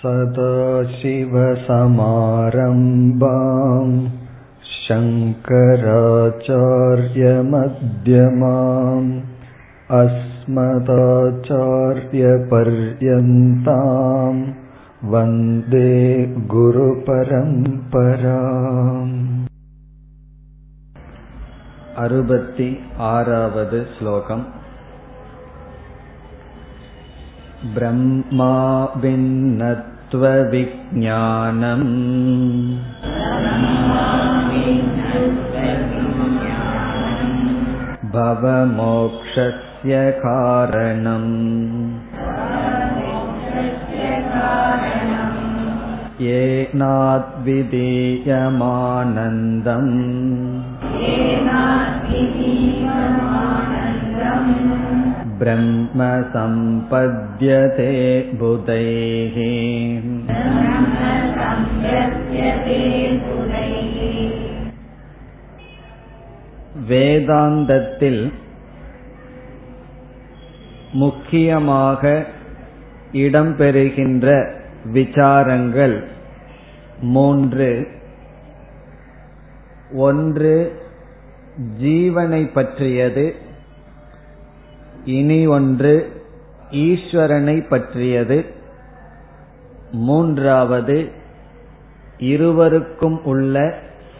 सदाशिवसमारम्भाम् शङ्कराचार्यमध्यमाम् अस्मदाचार्यपर्यन्ताम् वन्दे गुरुपरम्पराम् अरुपति आरावद् श्लोकम् ब्रह्मा भिन्नत्वविज्ञानम् भवमोक्षस्य कारणम् येनाद्वितीयमानन्दम् ब्रह्म सम्पद्यते बुधैः வேதாந்தத்தில் முக்கியமாக இடம்பெறுகின்ற விசாரங்கள் மூன்று ஒன்று ஜீவனை பற்றியது இனி ஒன்று ஈஸ்வரனை பற்றியது. மூன்றாவது இருவருக்கும் உள்ள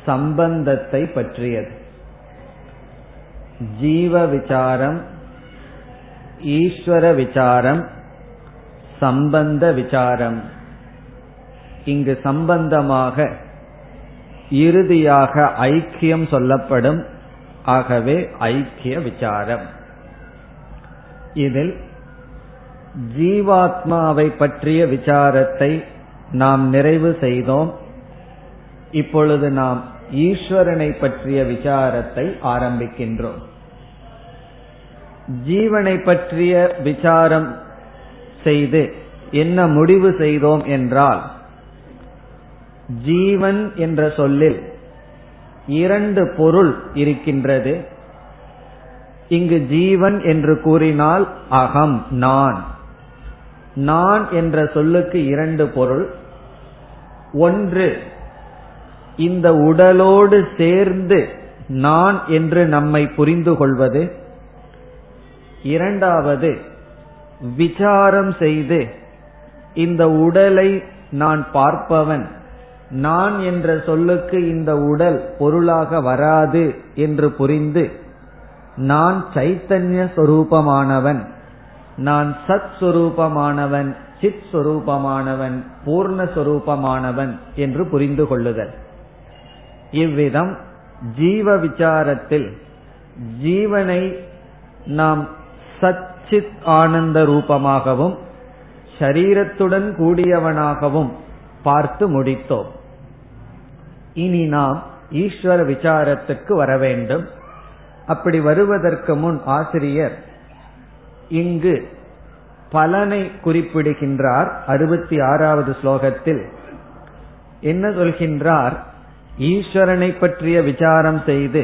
சம்பந்தத்தை பற்றியது. ஜீவ விசாரம் ஈஸ்வர விசாரம் சம்பந்த விசாரம். இங்கு சம்பந்தமாக இறுதியாக ஐக்கியம் சொல்லப்படும். ஆகவே ஐக்கிய விசாரம். இதில் ஜீவாத்மாவை பற்றிய விசாரத்தை நாம் நிறைவு செய்தோம். இப்பொழுது நாம் ஈஸ்வரனை பற்றிய விசாரத்தை ஆரம்பிக்கின்றோம். ஜீவனை பற்றிய விசாரம் செய்து என்ன முடிவு செய்தோம் என்றால் ஜீவன் என்ற சொல்லில் இரண்டு பொருள் இருக்கின்றது. இங்கு ஜீவன் என்று கூறினால் அகம் நான். நான் என்ற சொல்லுக்கு இரண்டு பொருள். ஒன்று இந்த உடலோடு சேர்ந்து நான் என்று நம்மை புரிந்து கொள்வது. இரண்டாவது விசாரம் செய்து இந்த உடலை நான் பார்ப்பவன். நான் என்ற சொல்லுக்கு இந்த உடல் பொருளாக வராது என்று புரிந்து நான் சைத்தன்ய சொரூபமானவன். நான் சத் சுரூபமானவன் சித் சொரூபமானவன் பூர்ணஸ்வரூபமானவன் என்று புரிந்து கொள்ளுதல். இவ்விதம் ஜீவ விசாரத்தில் ஜீவனை நாம் சச்சித் ஆனந்த ரூபமாகவும் சரீரத்துடன் கூடியவனாகவும் பார்த்து முடித்தோம். இனி நாம் ஈஸ்வர விசாரத்துக்கு வர வேண்டும். அப்படி வருவதற்கு முன் ஆசிரியர் இங்கு பலனை குறிப்பிடுகின்றார். அறுபத்தி ஆறாவது ஸ்லோகத்தில் என்ன சொல்கின்றார்? ஈஸ்வரனை பற்றிய விசாரம் செய்து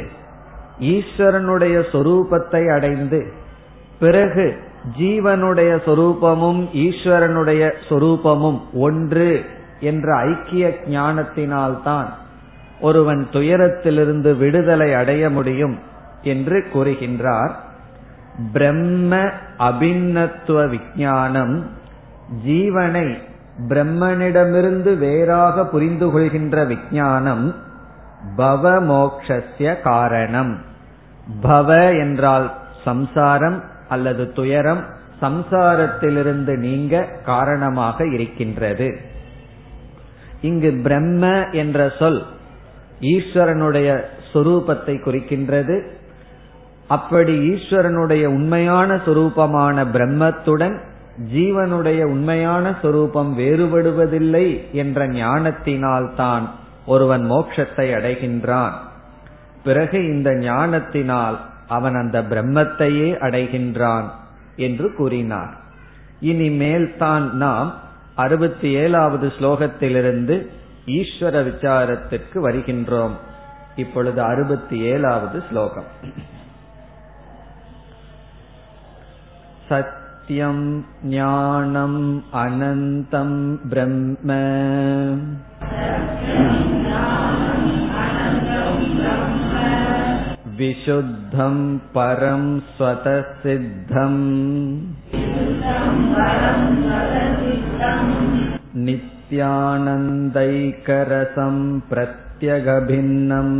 ஈஸ்வரனுடைய சொரூபத்தை அடைந்து பிறகு ஜீவனுடைய சொரூபமும் ஈஸ்வரனுடைய சொரூபமும் ஒன்று என்ற ஐக்கிய ஞானத்தினால்தான் ஒருவன் துயரத்திலிருந்து விடுதலை அடைய முடியும். என்று கூறுகின்றார். பிரம்ம அபிநத்துவ விஞ்ஞானம் ஜீவனை பிரம்மனிடமிருந்து வேறாக புரிந்து கொள்கின்ற விஞ்ஞானம் பவ காரணம். பவ என்றால் சம்சாரம் அல்லது துயரம் சம்சாரத்திலிருந்து நீங்க காரணமாக இருக்கின்றது. இங்கு பிரம்ம என்ற சொல் ஈஸ்வரனுடைய சொரூபத்தை குறிக்கின்றது. அப்படி ஈஸ்வரனுடைய உண்மையான சொரூபமான பிரம்மத்துடன் ஜீவனுடைய உண்மையான சொரூபம் வேறுபடுவதில்லை என்ற ஞானத்தினால்தான் ஒருவன் மோட்சத்தை அடைகின்றான். பிறகு இந்த ஞானத்தினால் அவன் அந்த பிரம்மத்தையே அடைகின்றான் என்று கூறினார். இனிமேல் தான் நாம் அறுபத்தி ஏழாவது ஸ்லோகத்திலிருந்து ஈஸ்வர விசாரத்திற்கு வருகின்றோம். இப்பொழுது அறுபத்தி ஏழாவது ஸ்லோகம். नित्यं ज्ञानम् अनन्तं ब्रह्म विशुद्धं परं स्वतः सिद्धम् नित्यानन्दैकरसं प्रत्यगभिन्नम्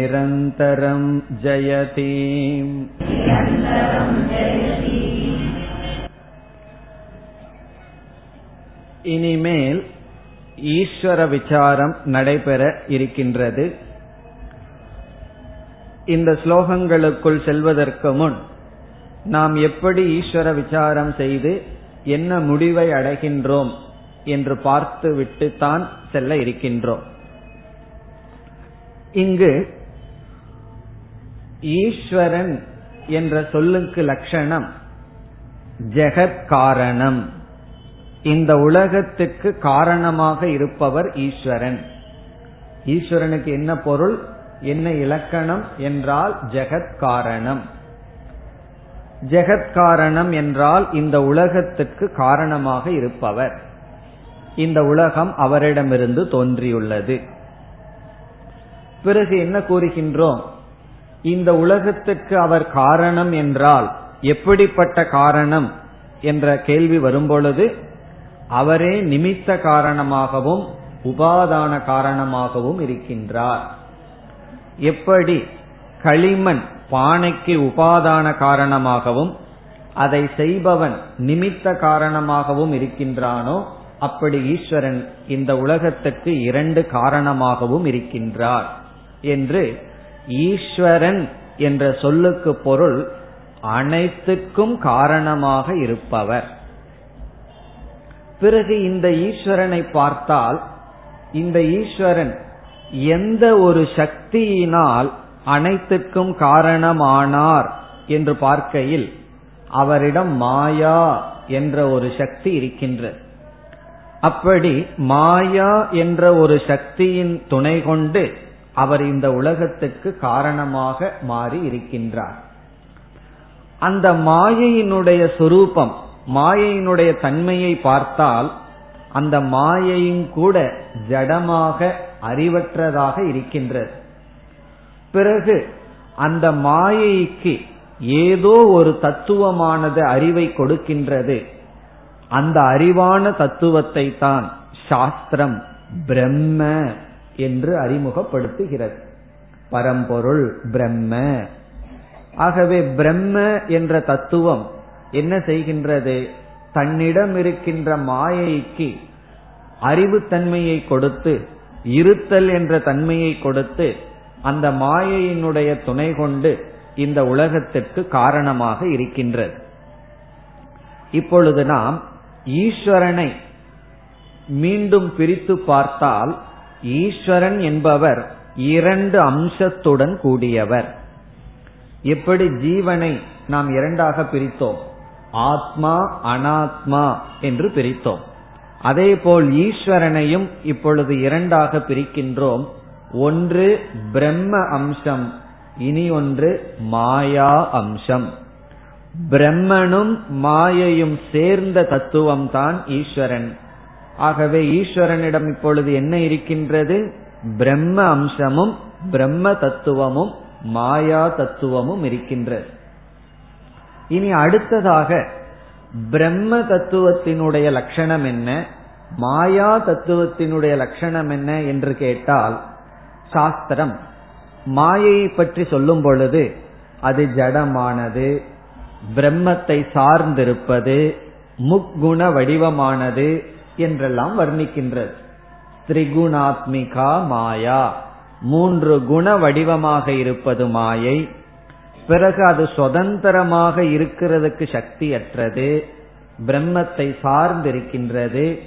निरन्तरं जयति இனிமேல் ஈஸ்வர விசாரம் நடைபெற இருக்கின்றது இந்த ஸ்லோகங்களுக்குள் செல்வதற்கு முன் நாம் எப்படி ஈஸ்வர விசாரம் செய்து என்ன முடிவை அடைகின்றோம் என்று பார்த்து விட்டுத்தான் செல்ல இருக்கின்றோம் இங்கு ஈஸ்வரன் என்ற சொல்லுக்கு லட்சணம் ஜெகத் காரணம். இந்த உலகத்துக்கு காரணமாக இருப்பவர் ஈஸ்வரன். ஈஸ்வரனுக்கு என்ன பொருள்? என்ன இலக்கணம் என்றால் ஜெகத் காரணம். ஜெகத் காரணம் என்றால் இந்த உலகத்துக்கு காரணமாக இருப்பவர். இந்த உலகம் அவரிடமிருந்து தோன்றியுள்ளது. பிறகு என்ன கூறுகின்றோம்? இந்த உலகத்துக்கு அவர் காரணம் என்றால் எப்படிப்பட்ட காரணம் என்ற கேள்வி வரும்பொழுது அவரே நிமித்த காரணமாகவும் உபாதான காரணமாகவும் இருக்கின்றார். எப்படி களிமண் பானைக்கு உபாதான காரணமாகவும் அதை செய்பவன் நிமித்த காரணமாகவும் இருக்கின்றானோ அப்படி ஈஸ்வரன் இந்த உலகத்துக்கு இரண்டு காரணமாகவும் இருக்கின்றார் என்று ஈஸ்வரன் என்ற சொல்லுக்கு பொருள் அனைத்துக்கும் காரணமாக இருப்பவர். பிறகு இந்த ஈஸ்வரனை பார்த்தால் இந்த ஈஸ்வரன் எந்த ஒரு சக்தியினால் அனைத்துக்கும் காரணமானார் என்று பார்க்கையில் அவரிடம் மாயா என்ற ஒரு சக்தி இருக்கின்றது. அப்படி மாயா என்ற ஒரு சக்தியின் துணை கொண்டு அவர் இந்த உலகத்துக்கு காரணமாக மாறி இருக்கின்றார். அந்த மாயையினுடைய சொரூபம் மாயையினுடைய தன்மையை பார்த்தால் அந்த மாயையும் கூட ஜடமாக அறிவற்றதாக இருக்கின்றது. பிறகு அந்த மாயைக்கு ஏதோ ஒரு தத்துவமானது அறிவை கொடுக்கின்றது. அந்த அறிவான தத்துவத்தை தான் சாஸ்திரம் பிரம்ம என்று அறிமுகப்படுத்துகிறது. பரம்பொருள் பிரம்ம. ஆகவே பிரம்ம என்ற தத்துவம் என்ன செய்கின்றது? தன்னிடம் இருக்கின்ற மாயைக்கு அறிவுத்தன்மையை கொடுத்து இருத்தல் என்ற தன்மையை கொடுத்து அந்த மாயையினுடைய துணை கொண்டு இந்த உலகத்திற்கு காரணமாக இருக்கின்றது. இப்பொழுது நாம் ஈஸ்வரனை மீண்டும் பிரித்து பார்த்தால் ஈஸ்வரன் என்பவர் இரண்டு அம்சத்துடன் கூடியவர். எப்படி ஜீவனை நாம் இரண்டாக பிரித்தோம்? ஆத்மா அனாத்மா என்று பிரித்தோம். அதேபோல் ஈஸ்வரனையும் இப்பொழுது இரண்டாக பிரிக்கின்றோம். ஒன்று பிரம்ம அம்சம் இனி ஒன்று மாயா அம்சம். பிரம்மனும் மாயையும் சேர்ந்த தத்துவம் தான் ஈஸ்வரன். ஆகவே ஈஸ்வரனிடம் இப்பொழுது என்ன இருக்கின்றது? பிரம்ம அம்சமும் பிரம்ம தத்துவமும் மாயா தத்துவமும் இருக்கின்றது. இனி அடுத்ததாக பிரம்ம தத்துவத்தினுடைய லட்சணம் என்ன? மாயா தத்துவத்தினுடைய லட்சணம் என்ன என்று கேட்டால் சாஸ்திரம் மாயையை பற்றி சொல்லும் பொழுது அது ஜடமானது பிரம்மத்தை சார்ந்திருப்பது முக்குண வடிவமானது என்றெல்லாம் வர்ணிக்கின்றது. திரிகுணாத்மிகா மாயா. மூன்று குண வடிவமாக இருப்பது மாயை. பிறகு அது சுதந்திரமாக இருக்கிறதுக்கு சக்தியற்றது. பிரம்மத்தை சார்ந்திருக்கின்றது.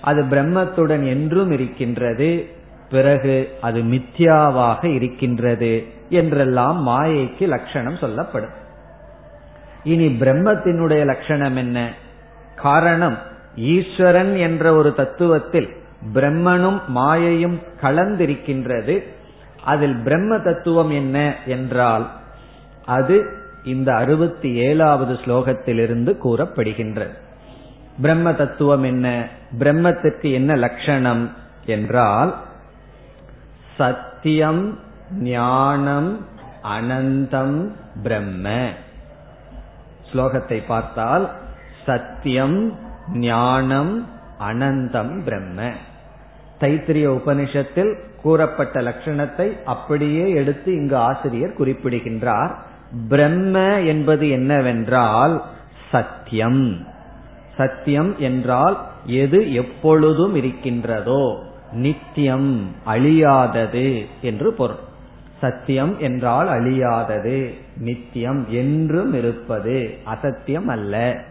அது பிரம்மத்துடன் என்றும் இருக்கின்றது. பிறகு அது மித்யாவாக இருக்கின்றது என்றெல்லாம் மாயைக்கு லட்சணம் சொல்லப்படும். இனி பிரம்மத்தினுடைய லட்சணம் என்ன? காரணம். ஈஸ்வரன் என்ற ஒரு தத்துவத்தில் பிரம்மனும் மாயையும் கலந்திருக்கின்றது. அதில் பிரம்ம தத்துவம் என்ன என்றால் அது இந்த அறுபத்தி ஏழாவது ஸ்லோகத்திலிருந்து கூறப்படுகின்றது. பிரம்ம தத்துவம் என்ன? பிரம்மத்திற்கு என்ன லட்சணம் என்றால் சத்தியம் ஞானம் அனந்தம் பிரம்ம. ஸ்லோகத்தை பார்த்தால் சத்தியம் ஞானம் அனந்தம் பிரம்ம. தைத்திரிய உபனிஷத்தில் கூறப்பட்ட லட்சணத்தை அப்படியே எடுத்து இங்கு ஆசிரியர் குறிப்பிடுகின்றார். பிரம்ம என்பது என்னவென்றால் சத்தியம். சத்தியம் என்றால் எது எப்பொழுதும் இருக்கின்றதோ நித்தியம் அழியாதது என்று பொருள். சத்தியம் என்றால் அழியாதது நித்தியம் என்றும் இருப்பது அசத்தியம் அல்ல.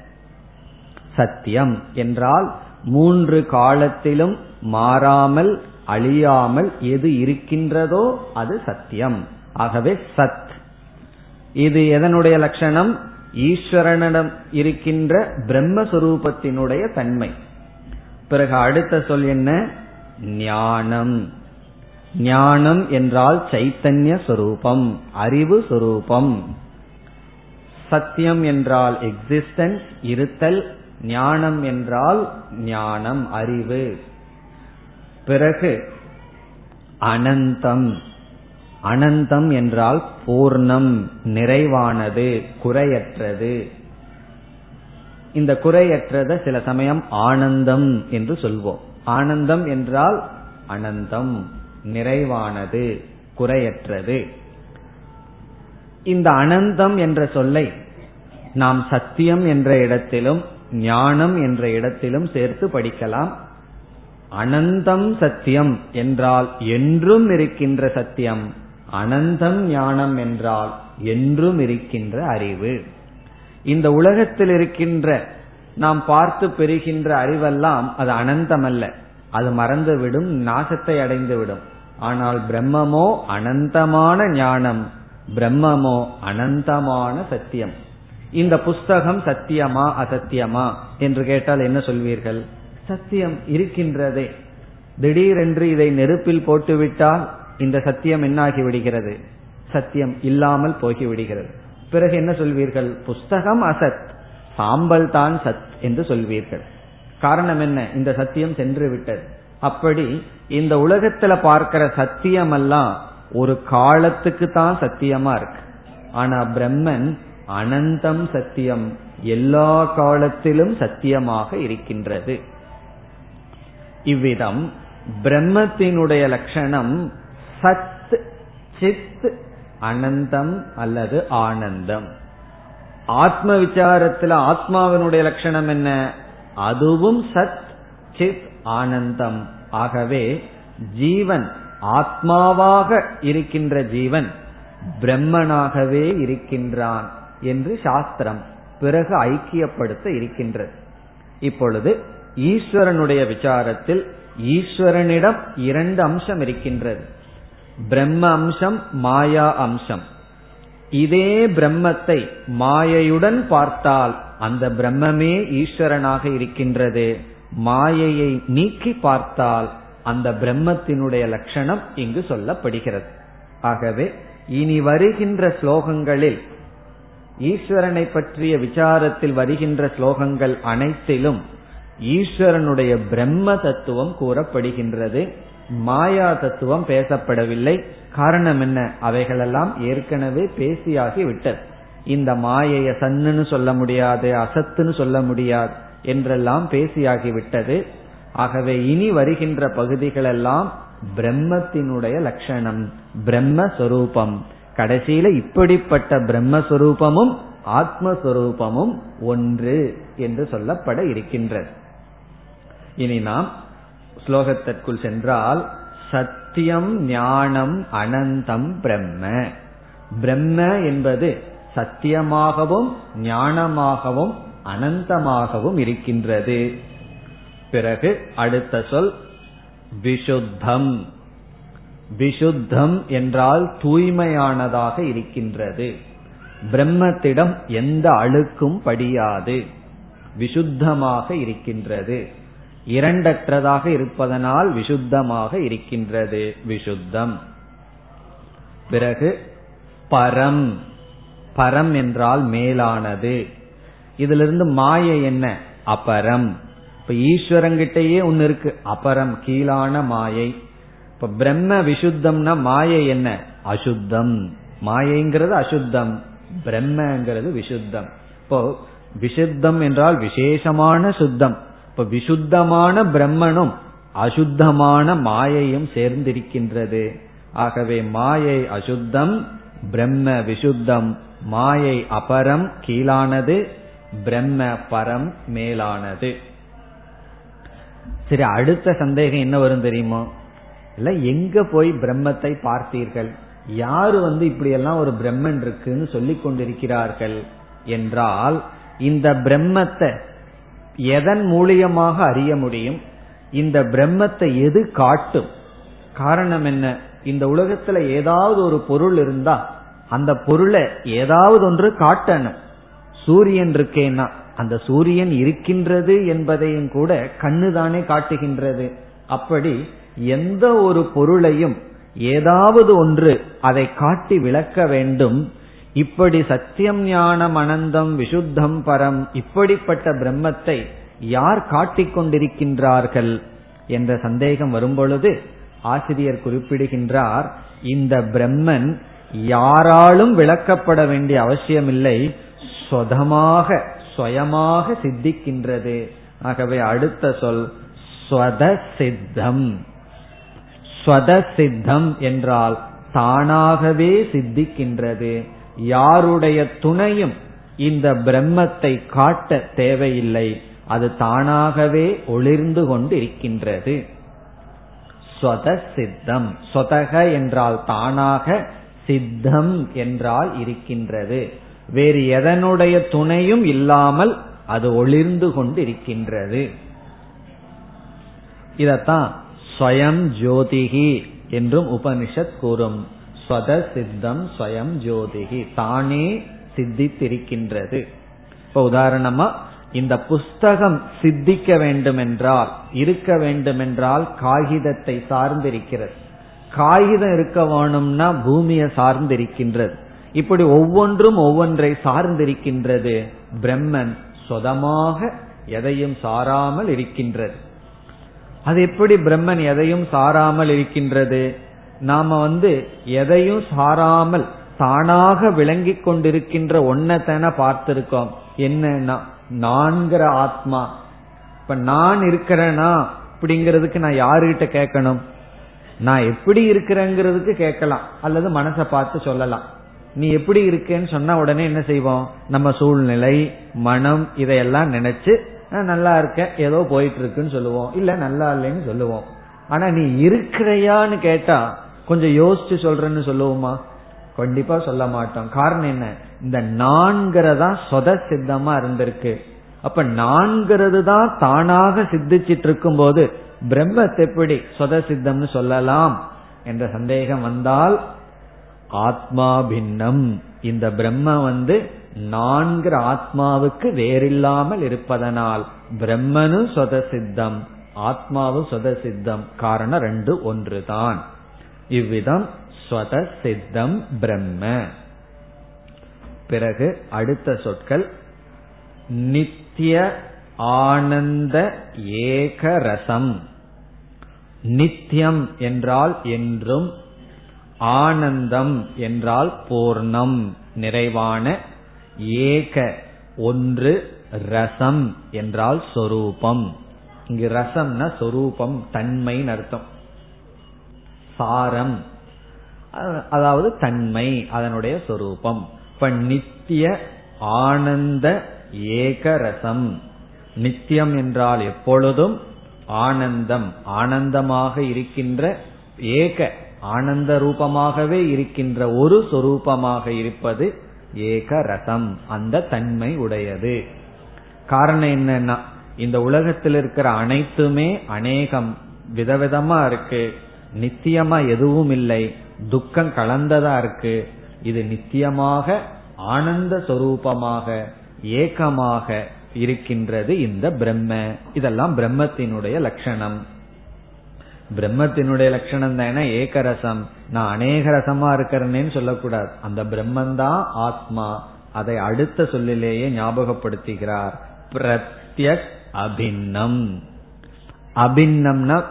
சத்தியம் என்றால் மூன்று காலத்திலும் மாறாமல் அழியாமல் எது இருக்கின்றதோ அது சத்தியம். ஆகவே சத். இது எதனுடைய லட்சணம்? ஈஸ்வரனிடம் இருக்கின்ற பிரம்மஸ்வரூபத்தினுடைய தன்மை. பிறகு அடுத்த சொல் என்ன? ஞானம். ஞானம் என்றால் சைத்தன்ய சொரூபம் அறிவு சொரூபம். சத்தியம் என்றால் எக்ஸிஸ்டன்ஸ் இருத்தல் ஞானம் என்றால் ஞானம் அறிவு. பிறகு அனந்தம். அனந்தம் என்றால் பூர்ணம் நிறைவானது குறையற்றது. இந்த குறையற்றத சில சமயம் ஆனந்தம் என்று சொல்வோம். ஆனந்தம் என்றால் அனந்தம் நிறைவானது குறையற்றது. இந்த அனந்தம் என்ற சொல்லை நாம் சத்தியம் என்ற இடத்திலும் ஞானம் என்ற இடத்திலும் சேர்த்து படிக்கலாம். அனந்தம் சத்தியம் என்றால் என்றும் இருக்கின்ற சத்தியம். அனந்தம் ஞானம் என்றால் என்றும் இருக்கின்ற அறிவு. இந்த உலகத்தில் இருக்கின்ற நாம் பார்த்து பெறுகின்ற அறிவெல்லாம் அது அனந்தம் அல்ல அது மறந்துவிடும் நாசத்தை அடைந்துவிடும். ஆனால் பிரம்மமோ அனந்தமான ஞானம் பிரம்மமோ அனந்தமான சத்தியம். இந்த புஸ்தகம் சத்தியமா அசத்தியமா? என்று கேட்டால் என்ன சொல்வீர்கள்? சத்தியம். இருக்கின்றதே. திடீரென்று இதை நெருப்பில் போட்டுவிட்டால் இந்த சத்தியம் என்னாகி விடுகிறது சத்தியம் இல்லாமல் போகிவிடுகிறது. பிறகு என்ன சொல்வீர்கள்? புஸ்தகம் அசத். சாம்பல் தான் சத் என்று சொல்வீர்கள். காரணம் என்ன? இந்த சத்தியம் சென்று விட்டது அப்படி இந்த உலகத்துல பார்க்கிற சத்தியம் எல்லாம் ஒரு காலத்துக்கு தான் சத்தியமா இருக்கு. ஆனா பிரம்மன் அனந்தம் சத்தியம் எல்லா காலத்திலும் சத்தியமாக இருக்கின்றது. இவ்விதம் பிரம்மத்தினுடைய லட்சணம் சத் சித் அனந்தம் அல்லது ஆனந்தம். ஆத்ம விசாரத்தில் ஆத்மாவினுடைய லட்சணம் என்ன? அதுவும் சத் சித் ஆனந்தம். ஆகவே ஜீவன் ஆத்மாவாக இருக்கின்ற ஜீவன் பிரம்மனாகவே இருக்கின்றான். என்று சாஸ்திரம் பிறகு ஐக்கியப்படுத்த இருக்கின்றது. இப்பொழுது ஈஸ்வரனுடைய விசாரத்தில் ஈஸ்வரனிடம் இரண்டு அம்சம் இருக்கின்றது. பிரம்ம அம்சம் மாயா அம்சம். இதே பிரம்மத்தை மாயையுடன் பார்த்தால் அந்த பிரம்மமே ஈஸ்வரனாக இருக்கின்றது. மாயையை நீக்கி பார்த்தால் அந்த பிரம்மத்தினுடைய லட்சணம் இங்கு சொல்லப்படுகிறது. ஆகவே இனி வருகின்ற ஸ்லோகங்களில் ஈஸ்வரனை பற்றிய விசாரத்தில் வருகின்ற ஸ்லோகங்கள் அனைத்திலும் ஈஸ்வரனுடைய பிரம்ம தத்துவம் கூறப்படுகின்றது. மாயா தத்துவம் பேசப்படவில்லை. காரணம் என்ன? அவைகளெல்லாம் ஏற்கனவே பேசியாகி விட்டது. இந்த மாயைய சன்னுன்னு சொல்ல முடியாது அசத்துன்னு சொல்ல முடியாது என்றெல்லாம் பேசியாகிவிட்டது ஆகவே இனி வருகின்ற பகுதிகளெல்லாம் பிரம்மத்தினுடைய லட்சணம் பிரம்மஸ்வரூபம் கடைசியில இப்படிப்பட்ட பிரம்மஸ்வரூபமும் ஆத்மஸ்வரூபமும் ஒன்று என்று சொல்லப்பட இருக்கின்றது. இனி நாம் ஸ்லோகத்திற்குள் சென்றால் சத்தியம் ஞானம் அனந்தம் பிரம்ம. பிரம்ம என்பது சத்தியமாகவும் ஞானமாகவும் அனந்தமாகவும் இருக்கின்றது. பிறகு அடுத்த சொல் விஷுத்தம் விஷுத்தம் என்றால் தூய்மையானதாக இருக்கின்றது. பிரம்மத்திடம் எந்த அழுக்கும் படியாது. விசுத்தமாக இருக்கின்றது. இரண்டற்றதாக இருப்பதனால் விஷுத்தமாக இருக்கின்றது. விசுத்தம். பிறகு பரம். பரம் என்றால் மேலானது. இதிலிருந்து மாயை என்ன? அபரம். இப்ப ஈஸ்வரங்கிட்டயே ஒன்னு இருக்கு. அபரம் கீழான மாயை. இப்ப பிரம்ம விசுத்தம்னா மாயை என்ன? அசுத்தம். மாயைங்கிறது அசுத்தம். பிரம்மங்கிறது விசுத்தம். இப்போ விசுத்தம் என்றால் விசேஷமான சுத்தம். இப்ப விசுத்தமான பிரம்மனும் அசுத்தமான மாயையும் சேர்ந்திருக்கின்றது. ஆகவே மாயை அசுத்தம் பிரம்ம விசுத்தம். மாயை அபரம் கீழானது பிரம்ம பரம் மேலானது. சரி அடுத்த சந்தேகம் என்ன வரும் தெரியுமோ? இல்ல எங்க போய் பிரம்மத்தை பார்த்தீர்கள்? யாரு வந்து இப்படி எல்லாம் ஒரு பிரம்மன் இருக்குன்னு சொல்லிக் கொண்டிருக்கிறார்கள் என்றால் இந்த பிரம்மத்தை எதன் மூலியமாக அறிய முடியும்? இந்த பிரம்மத்தை எது காட்டும்? காரணம் என்ன? இந்த உலகத்துல ஏதாவது ஒரு பொருள் இருந்தா அந்த பொருளை ஏதாவது ஒன்று காட்டணும். சூரியன் இருக்கேன்னா அந்த சூரியன் இருக்கின்றது என்பதையும் கூட கண்ணுதானே காட்டுகின்றது. அப்படி எந்த ஒரு பொருளையும் ஏதாவது ஒன்று அதை காட்டி விளக்க வேண்டும். இப்படி சத்தியம் ஞானம் அனந்தம் விசுத்தம் பரம் இப்படிப்பட்ட பிரம்மத்தை யார் காட்டிக்கொண்டிருக்கின்றார்கள் என்ற சந்தேகம் வரும்பொழுது ஆசிரியர் குறிப்பிடுகின்றார் இந்த பிரம்மன் யாராலும் விளக்கப்பட வேண்டிய அவசியமில்லை சொதமாக சுயமாக சித்திக்கின்றது. ஆகவே அடுத்த சொல் ஸ்வத சித்தம் ஸ்வத சித்தம் என்றால் தானாகவே சித்திக்கின்றது. யாருடைய துணையும் இந்த பிரம்மத்தை காட்ட தேவையில்லை. அது தானாகவே ஒளிர்ந்து கொண்டு இருக்கின்றது ஸ்வத சித்தம் ஸ்வதக என்றால் தானாக சித்தம் என்றால் இருக்கின்றது. வேறு எதனுடைய துணையும் இல்லாமல் அது ஒளிர்ந்து கொண்டு இருக்கின்றது இதத்தான் ஸ்வயம் ஜோதிகி என்றும் உபனிஷத் கூறும். ஸ்வத சித்தம் ஸ்வயம் ஜோதிகி தானே சித்தித்திருக்கின்றது. இப்ப உதாரணமா இந்த புஸ்தகம் சித்திக்க வேண்டுமென்றால் இருக்க வேண்டுமென்றால் காகிதத்தை சார்ந்திருக்கிறது. காகிதம் இருக்க வேணும்னா பூமியை சார்ந்திருக்கின்றது. இப்படி ஒவ்வொன்றும் ஒவ்வொன்றை சார்ந்திருக்கின்றது. பிரம்மன் சொதமாக எதையும் சாராமல் இருக்கின்றது. அது எப்படி பிரம்மன் எதையும் சாராமல் இருக்கின்றது? நாம வந்து எதையும் சாராமல் தானாக விளங்கி கொண்டிருக்கின்ற ஒன்னத்தன பார்த்திருக்கோம். என்னன்னா நான்கிற ஆத்மா. இப்ப நான் இருக்கிறேனா அப்படிங்கிறதுக்கு நான் யாருகிட்ட கேட்கணும்? நான் எப்படி இருக்கிறேங்கிறதுக்கு கேட்கலாம். அல்லது மனசை பார்த்து சொல்லலாம். நீ எப்படி இருக்கேன்னு சொன்ன உடனே என்ன செய்வோம்? நம்ம சூழ்நிலை மனம் இதையெல்லாம் நினைச்சு நல்லா இருக்கேன் ஏதோ போயிட்டு இருக்குன்னு சொல்லுவோம். இல்ல நல்லா இல்லைன்னு சொல்லுவோம். ஆனா நீ இருக்கிறையான்னு கேட்டா கொஞ்சம் யோசிச்சு சொல்றேன்னு சொல்லுவோமா? கண்டிப்பா சொல்ல மாட்டோம். காரணம் என்ன? இந்த நான்கிறதா சொத சித்தமா இருந்திருக்கு. அப்ப நான்கிறது தான் தானாக சித்திச்சிட்டு இருக்கும் போது பிரம்மத்தை எப்படி சொத சித்தம்னு சொல்லலாம் என்ற சந்தேகம் வந்தால் ஆத்மா பின்னம். இந்த பிரம்ம வந்து நான்கிற ஆத்மாவுக்கு வேறில்லாமல் இருப்பதனால் பிரம்மனும் சொத சித்தம் ஆத்மாவும் சொத சித்தம் காரணம் ரெண்டு ஒன்றுதான். இவ்விதம் ஸ்வத சித்தம் பிரம்ம. பிறகு அடுத்த சொற்கள் நித்திய ஆனந்த ஏகரசம். நித்தியம் என்றால் என்றும் ஆனந்தம் என்றால் பூர்ணம். நிறைவான ஏக ஒன்று ரசம் என்றால் சொரூபம். இங்கு ரசம்னா சொரூபம் தன்மைன்னு அர்த்தம். சாரம் அதாவது தன்மை அதனுடைய சொரூபம். இப்ப நித்திய ஆனந்த ஏகரசம் நித்தியம் என்றால் எப்பொழுதும் ஆனந்தம் ஆனந்தமாக இருக்கின்ற ஏக ஆனந்த ரூபமாகவே இருக்கின்ற ஒரு சொரூபமாக இருப்பது ஏக ரசம் அந்த தன்மை உடையது. காரணம் என்னன்னா இந்த உலகத்தில் இருக்கிற அனைத்துமே அநேகம் விதவிதமா இருக்கு. நித்தியமா எதுவும் இல்லை. துக்கம் கலந்ததா இருக்கு. இது நித்தியமாக ஆனந்த சொரூபமாக ஏக்கமாக இருக்கின்றது இந்த பிரம்ம. இதெல்லாம் பிரம்மத்தினுடைய லட்சணம். பிரம்மத்தினுடைய லட்சணம் தானே ஏகரசம். நான் அநேக ரசமா இருக்கிறேன்னு சொல்லக்கூடாது. அந்த பிரம்மந்தான் ஆத்மா. அதை அடுத்த சொல்லிலேயே ஞாபகப்படுத்துகிறார். பிரத்யக் அபின்னம். அபின்னம்னா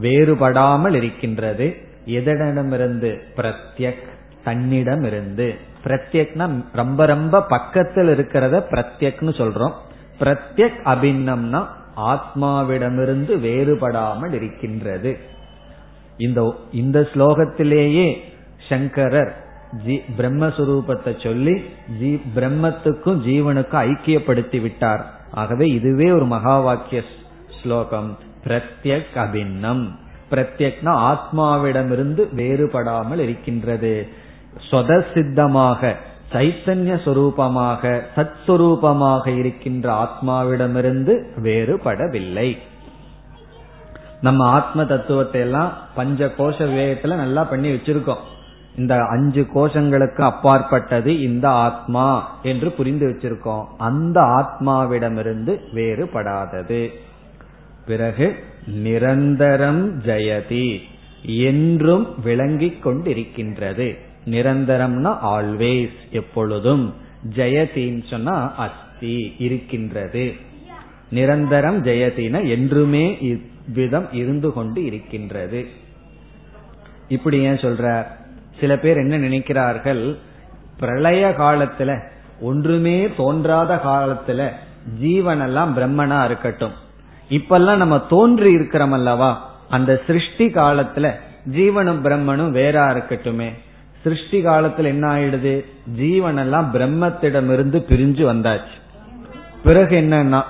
வேறுபடாமல் இருக்கின்றது. எதனிடமிருந்து? பிரத்யக் தன்னிடமிருந்து. பிரத்யக்னா ரொம்ப ரொம்ப பக்கத்தில் இருக்கிறத பிரத்யக்னு சொல்றோம். பிரத்யக் அபின்னம்னா ஆத்மாவிடமிருந்து வேறுபடாமல் இருக்கின்றது. இந்த இந்த ஸ்லோகத்திலேயே சங்கரர் ஜீ பிரம்மஸ்வரூபத்தை சொல்லி ஜீ பிரம்மத்துக்கும் ஜீவனுக்கும் ஐக்கியப்படுத்தி விட்டார். ஆகவே இதுவே ஒரு மகா வாக்கிய ஸ்லோகம். பிரத்யக் அபின்னம் பிரத்யக்னா ஆத்மாவிடமிருந்து வேறுபடாமல் இருக்கின்றது. சொதசித்தமாக சைத்தன்ய சொரூபமாக சத் சுரூபமாக இருக்கின்ற ஆத்மாவிடமிருந்து வேறுபடவில்லை. நம்ம ஆத்ம தத்துவத்தை எல்லாம் பஞ்ச கோஷ விவேகத்துல நல்லா பண்ணி வச்சிருக்கோம். இந்த அஞ்சு கோஷங்களுக்கு அப்பாற்பட்டது இந்த ஆத்மா என்று புரிந்து வச்சிருக்கோம். அந்த ஆத்மாவிடமிருந்து வேறுபடாதது. பிறகு நிரந்தரம் ஜெயதி என்றும் விளங்கிக் கொண்டிருக்கின்றது. நிரந்தரம்னா ஆல்வேஸ் எப்பொழுதும். ஜெயதின்னு சொன்னா அஸ்தி இருக்கின்றது. நிரந்தரம் ஜெயதின என்றுமே விதம் இருந்து கொண்டு இருக்கின்றது. இப்படி ஏன் சொல்ற? சில பேர் என்ன நினைக்கிறார்கள்? பிரளய காலத்துல ஒன்றுமே தோன்றாத காலத்துல ஜீவன் எல்லாம் பிரம்மனா இருக்கட்டும். இப்பெல்லாம் நம்ம தோன்றி இருக்கிறோம் அல்லவா? அந்த சிருஷ்டி காலத்துல ஜீவனும் பிரம்மனும் வேறா இருக்கட்டுமே. சிருஷ்டி காலத்துல என்ன ஆயிடுது? ஜீவன் எல்லாம் பிரம்மத்திடமிருந்து பிரிஞ்சு வந்தாச்சு. பிறகு என்னன்னா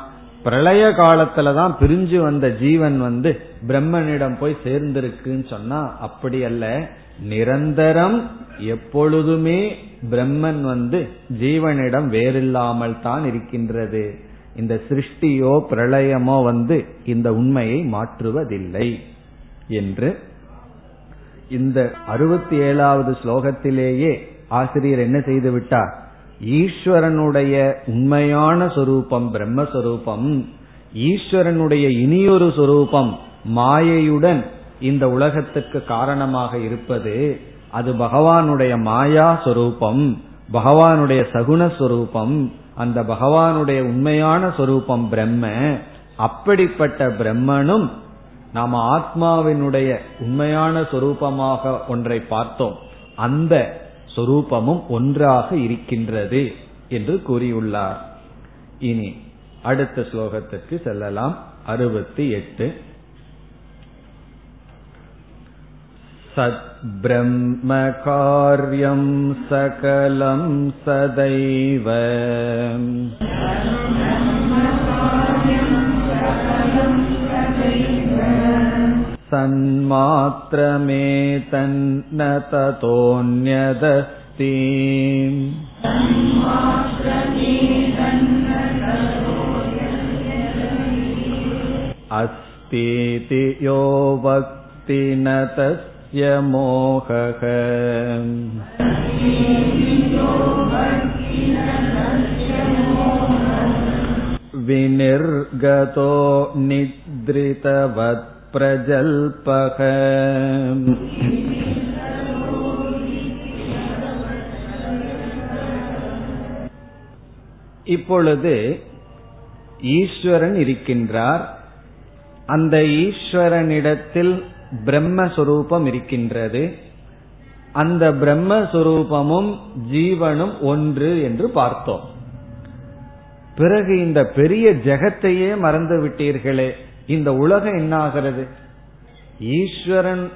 பிரளய காலத்துலதான் பிரிஞ்சு வந்த ஜீவன் வந்து பிரம்மனிடம் போய் சேர்ந்திருக்குன்னு சொன்னா அப்படி அல்ல. நிரந்தரம் எப்பொழுதுமே பிரம்மன் வந்து ஜீவனிடம் வேறில்லாமல் தான் இருக்கின்றது. இந்த சிருஷ்டியோ பிரளயமோ வந்து இந்த உண்மையை மாற்றுவதில்லை என்று இந்த அறுபத்தி ஏழாவது ஸ்லோகத்திலேயே ஆசிரியர் என்ன செய்து விட்டார்? ஈஸ்வரனுடைய உண்மையான சொரூபம் பிரம்மஸ்வரூபம் ஈஸ்வரனுடைய இனியொரு சொரூபம் மாயையுடன் இந்த உலகத்துக்கு காரணமாக இருப்பது அது பகவானுடைய மாயா சொரூபம் பகவானுடைய சகுண சொரூபம் அந்த பகவானுடைய உண்மையான சொரூபம் பிரம்ம அப்படிப்பட்ட பிரம்மனும் நாம் ஆத்மாவினுடைய உண்மையான சொரூபமாக ஒன்றை பார்த்தோம். அந்த சொரூபமும் ஒன்றாக இருக்கின்றது என்று கூறியுள்ளார் இனி அடுத்த ஸ்லோகத்திற்கு செல்லலாம் அறுபத்தி எட்டு सद्ब्रह्मकार्यं सकलं सदैव सन्मात्रमेतन्न ततोऽन्यदस्ति अस्तीति यो वक्ति न तस्य मोहः विनिर्गतो निद्रितवत् प्रजल्पः இப்பொழுது ஈஸ்வரன் இருக்கின்றார் அந்த ஈஸ்வரனிடத்தில் பிரம்மஸ்வரூபம் இருக்கின்றது அந்த பிரம்மஸ்வரூபமும் ஜீவனும் ஒன்று என்று பார்த்தோம் பிறகு இந்த பெரிய ஜெகத்தையே மறந்து விட்டீர்களே இந்த உலகம் என்ன ஆகிறது ஈஸ்வரன்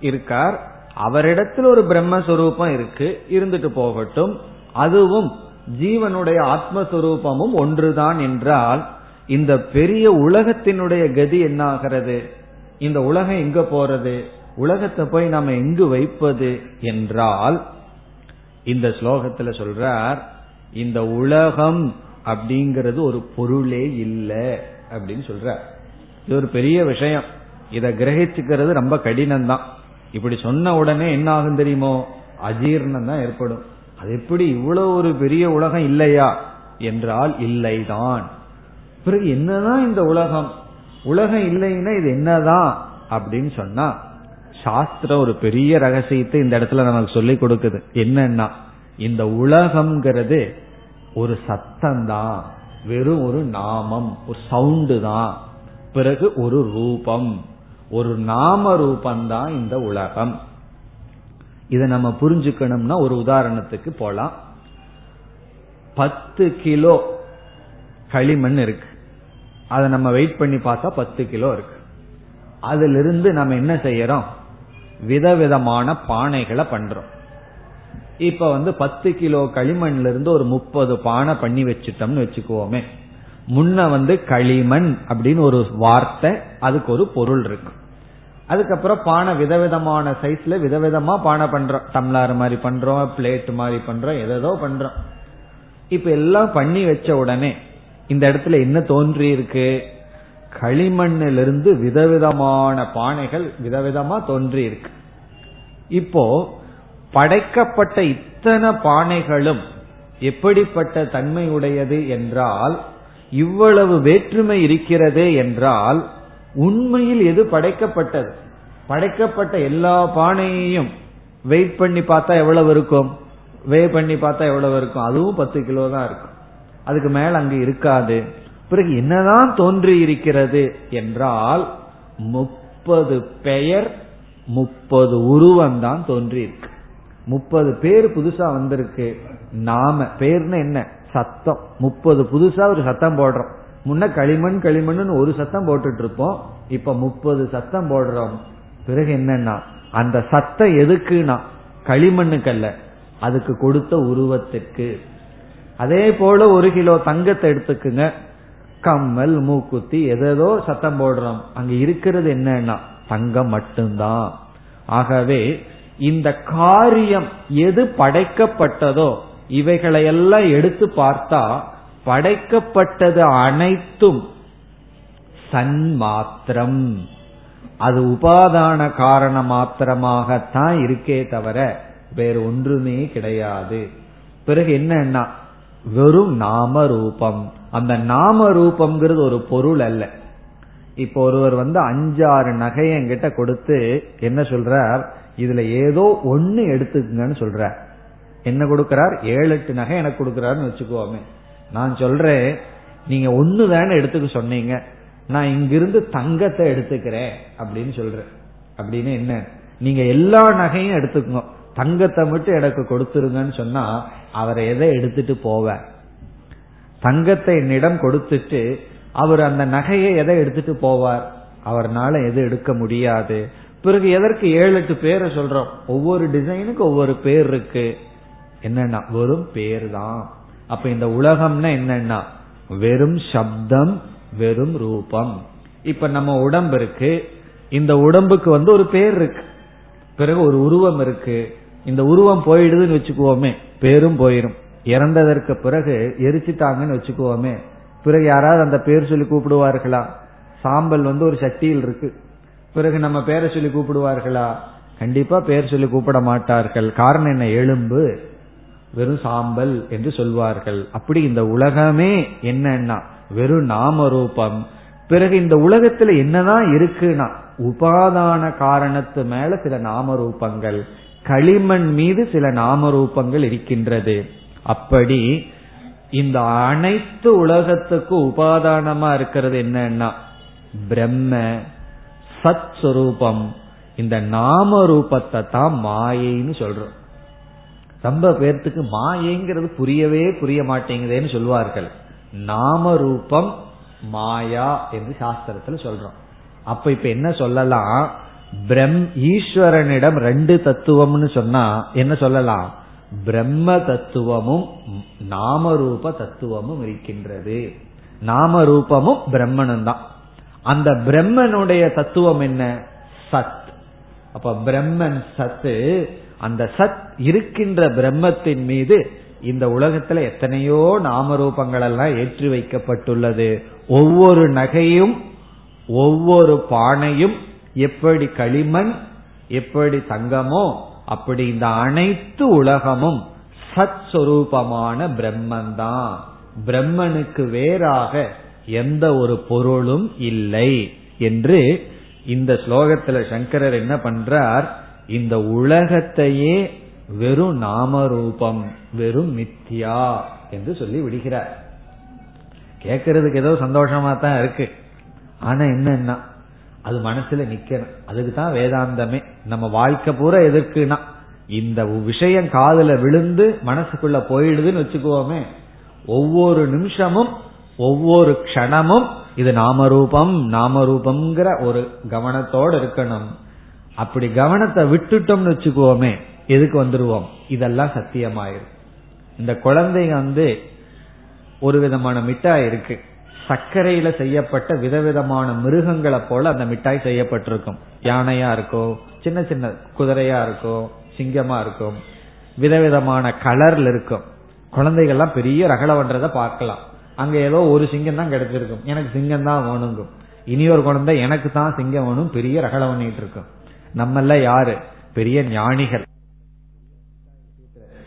இருக்கார். அவரிடத்தில் ஒரு பிரம்மஸ்வரூபம் இருக்கு. இருந்துட்டு போகட்டும். அதுவும் ஜீவனுடைய ஆத்மஸ்வரூபமும் ஒன்றுதான் என்றால் இந்த பெரிய உலகத்தினுடைய கதி என்ன ஆகிறது இந்த உலகம் எங்க போறது? உலகத்தை போய் நாம எங்கு வைப்பது என்றால் இந்த ஸ்லோகத்துல சொல்றார் இந்த உலகம் அப்படிங்கிறது ஒரு பொருளே இல்லை அப்படின்னு சொல்றார். இது ஒரு பெரிய விஷயம். இதை கிரகிச்சுக்கிறது ரொம்ப கடினம் தான் இப்படி சொன்ன உடனே என்ன ஆகும் தெரியுமோ? அஜீர்ணம் தான் ஏற்படும். அது எப்படி இவ்வளவு ஒரு பெரிய உலகம் இல்லையா? என்றால் இல்லைதான். பிறகு என்னதான் இந்த உலகம்? உலகம் இல்லைன்னா இது என்னதான்? அப்படின்னு சொன்னா சாஸ்திரம் ஒரு பெரிய ரகசியத்தை இந்த இடத்துல நமக்கு சொல்லி கொடுக்குது. என்னன்னா இந்த உலகம்ங்கிறது ஒரு சத்தம் தான் வெறும் ஒரு நாமம் ஒரு சவுண்டு தான் பிறகு ஒரு ரூபம். ஒரு நாம ரூபந்தான் இந்த உலகம். இதை நம்ம புரிஞ்சுக்கணும்னா ஒரு உதாரணத்துக்கு போலாம். பத்து கிலோ களிமண் இருக்கு. அதை நம்ம வெயிட் பண்ணி பார்த்தா பத்து கிலோ இருக்கு. அதுல இருந்து நம்ம என்ன செய்யறோம்? விதவிதமான பானைகளை பண்றோம். இப்ப வந்து பத்து கிலோ களிமண்ல இருந்து ஒரு முப்பது பானை பண்ணி வச்சுட்டோம்னு வச்சுக்குவோமே முன்ன வந்து களிமண் அப்படின்னு ஒரு வார்த்தை அதுக்கு ஒரு பொருள் இருக்கு. அதுக்கப்புறம் பானை விதவிதமான சைஸ்ல விதவிதமா பானை பண்றோம். டம்ளார் மாதிரி பண்றோம் பிளேட் மாதிரி பண்றோம் எதோ பண்றோம். இப்ப எல்லாம் பண்ணி வச்ச உடனே இந்த இடத்துல என்ன தோன்றி இருக்கு? களிமண்ணிலிருந்து விதவிதமான பானைகள் விதவிதமா தோன்றி இருக்கு. இப்போ படைக்கப்பட்ட இத்தனை பானைகளும் எப்படிப்பட்ட தன்மை உடையது என்றால் இவ்வளவு வேற்றுமை இருக்கிறது என்றால் உண்மையில் எது படைக்கப்பட்டது? படைக்கப்பட்ட எல்லா பானையையும் வெயிட் பண்ணி பார்த்தா எவ்வளவு இருக்கும்? வே பண்ணி பார்த்தா எவ்வளவு இருக்கும்? அதுவும் பத்து கிலோ தான் இருக்கும். அதுக்கு மேல அங்கு இருக்காது. பிறகு என்னதான் தோன்றி இருக்கிறது என்றால் முப்பது பெயர் முப்பது உருவம் தான் தோன்றி இருக்கு. முப்பது பேர் புதுசா வந்திருக்கு. நாம பேர்னு என்ன? சத்தம். முப்பது புதுசா ஒரு சத்தம் போடுறோம். முன்ன களிமண் களிமண் ஒரு சத்தம் போட்டுட்டு இருப்போம் இப்ப முப்பது சத்தம் போடுறோம். பிறகு என்னன்னா அந்த சத்தம் எதுக்குன்னா களிமண்ணுக்கல்ல. அதுக்கு கொடுத்த உருவத்திற்கு. அதே போல ஒரு கிலோ தங்கத்தை எடுத்துக்குங்க. கம்மல் மூக்குத்தி எதோ சத்தம் போடுறோம். அங்க இருக்கிறது என்னன்னா தங்கம் மட்டும்தான். ஆகவே இந்த காரியம் எது படைக்கப்பட்டதோ இவைகளையெல்லாம் எடுத்து பார்த்தா படைக்கப்பட்டது அனைத்தும் சன்மாத்திரம். அது உபாதான காரண மாத்திரமாகத்தான் இருக்கே தவிர வேறு ஒன்றுமே கிடையாது. பிறகு என்னன்னா வெறும் நாம ரூபம் அந்த நாம ரூபம்ங்கிறது ஒரு பொருள் அல்ல. இப்போ ஒருவர் வந்து அஞ்சாறு நகையை என்கிட்ட கொடுத்து என்ன சொல்றார்? இதுல ஏதோ ஒன்னு எடுத்துக்கங்கன்னு சொல்றார். என்ன கொடுக்கிறார்? ஏழு எட்டு நகை எனக்கு கொடுக்கிறாருன்னு வச்சுக்கோமே. நான் சொல்றேன் நீங்க ஒன்னு தானே எடுத்துக்க சொன்னீங்க. நான் இங்கிருந்து தங்கத்தை எடுத்துக்கிறேன் அப்படின்னு சொல்றேன். அப்படின்னு என்ன? நீங்க எல்லா நகையும் எடுத்துக்கணும் தங்கத்தை மட்டும் எனக்கு கொடுத்துருங்கன்னு சொன்னா அவரை எதை எடுத்துட்டு போவ? தங்கத்தை என்னிடம் கொடுத்துட்டு அவர் அந்த நகையை எதை எடுத்துட்டு போவார்? அவர்னால எது எடுக்க முடியாது. பிறகு எதற்கு ஏழு எட்டு பேரை சொல்றோம்? ஒவ்வொரு டிசைனுக்கு ஒவ்வொரு பேர் இருக்கு. என்னன்னா வெறும் பேர் தான் அப்ப இந்த உலகம்னா என்னன்னா வெறும் சப்தம் வெறும் ரூபம். இப்ப நம்ம உடம்பு இருக்கு. இந்த உடம்புக்கு வந்து ஒரு பேர் இருக்கு. பிறகு ஒரு உருவம் இருக்கு. இந்த உருவம் போயிடுதுன்னு வச்சுக்குவோமே பேரும் போயிரும். இறந்ததற்கு பிறகு எரிச்சிட்டாங்கன்னு வச்சுக்குவோமே பிறகு யாராவது அந்த பேர் சொல்லி கூப்பிடுவார்களா? சாம்பல் வந்து ஒரு சட்டியில் இருக்கு. பிறகு நம்ம பேரை சொல்லி கூப்பிடுவார்களா? கண்டிப்பா பேர் சொல்லி கூப்பிட மாட்டார்கள். காரணம் என்ன? எலும்பு. வெறும் சாம்பல் என்று சொல்வார்கள். அப்படி இந்த உலகமே என்னன்னா வெறும் நாம ரூபம் பிறகு இந்த உலகத்துல என்னதான் இருக்குன்னா உபாதான காரணத்து மேல சில நாம ரூபங்கள் களிமண் மீது சில நாம ரூபங்கள் இருக்கின்றது. அப்படி இந்த அனைத்து உலகத்துக்கும் உபாதானமா இருக்கிறது என்னன்னா பிரம்ம சத் சுரூபம் இந்த நாம ரூபத்தை தான் மாயைன்னு சொல்றோம். ரொம்ப பேர்த்துக்கு மாயைங்கிறது புரியவே புரிய மாட்டேங்குதேன்னு சொல்வார்கள். நாம ரூபம் மாயா என்று சாஸ்திரத்துல சொல்றோம். அப்ப இப்ப என்ன சொல்லலாம்? பிரம் ஈஸ்வரனிடம் ரெண்டு தத்துவம்னு சொன்னா என்ன சொல்லலாம்? பிரம்ம தத்துவமும் நாமரூப தத்துவமும் இருக்கின்றது. நாம ரூபமும் பிரம்மனும் தான். அந்த பிரம்மனுடைய தத்துவம் என்ன? சத். அப்ப பிரம்மன் சத்து அந்த சத் இருக்கின்ற பிரம்மத்தின் மீது இந்த உலகத்துல எத்தனையோ நாமரூபங்கள் எல்லாம் ஏற்றி வைக்கப்பட்டுள்ளது. ஒவ்வொரு நகையும் ஒவ்வொரு பானையும் எப்படி களிமண் எப்படி தங்கமோ அப்படி இந்த அனைத்து உலகமும் சத் சொரூபமான பிரம்மன்தான் பிரம்மனுக்கு வேறாக எந்த ஒரு பொருளும் இல்லை என்று இந்த ஸ்லோகத்துல சங்கரர் என்ன பண்றார்? இந்த உலகத்தையே வெறும் நாமரூபம் வெறும் மித்தியா என்று சொல்லி விடுகிறார். கேட்கறதுக்கு ஏதோ சந்தோஷமா தான் இருக்கு. ஆனா என்னன்னா அது மனசுல நிக்கணும். அதுக்கு தான் வேதாந்தமே. நம்ம வாழ்க்கை பூரா எதற்குனா இந்த விஷயம் காதல விழுந்து மனசுக்குள்ள போயிடுதுன்னு வச்சுக்கோமே ஒவ்வொரு நிமிஷமும் ஒவ்வொரு க்ஷணமும் இது நாமரூபம் நாமரூபம்ங்கிற ஒரு கவனத்தோடு இருக்கணும். அப்படி கவனத்தை விட்டுட்டோம்னு வச்சுக்குவோமே எதுக்கு வந்துருவோம்? இதெல்லாம் சத்தியமாயிரும் இந்த குழந்தைங்க வந்து ஒரு விதமான மிட்டாய் இருக்கு. சர்க்கரையில செய்யப்பட்ட விதவிதமான மிருகங்களை போல அந்த மிட்டாய் செய்யப்பட்டிருக்கும். யானையா இருக்கும் சின்ன சின்ன குதிரையா இருக்கும் சிங்கமா இருக்கும் விதவிதமான கலர்ல இருக்கும். குழந்தைகள்லாம் பெரிய ரகல பண்றத பார்க்கலாம். அங்க ஏதோ ஒரு சிங்கம் தான் கிடைச்சிருக்கும் எனக்கு சிங்கம் தான் வேணுங்கும். இனி ஒரு குழந்தை எனக்கு தான் சிங்கம் வேணும் பெரிய ரகல பண்ணிட்டு இருக்கும். நம்மள யாரு? பெரிய ஞானிகள்.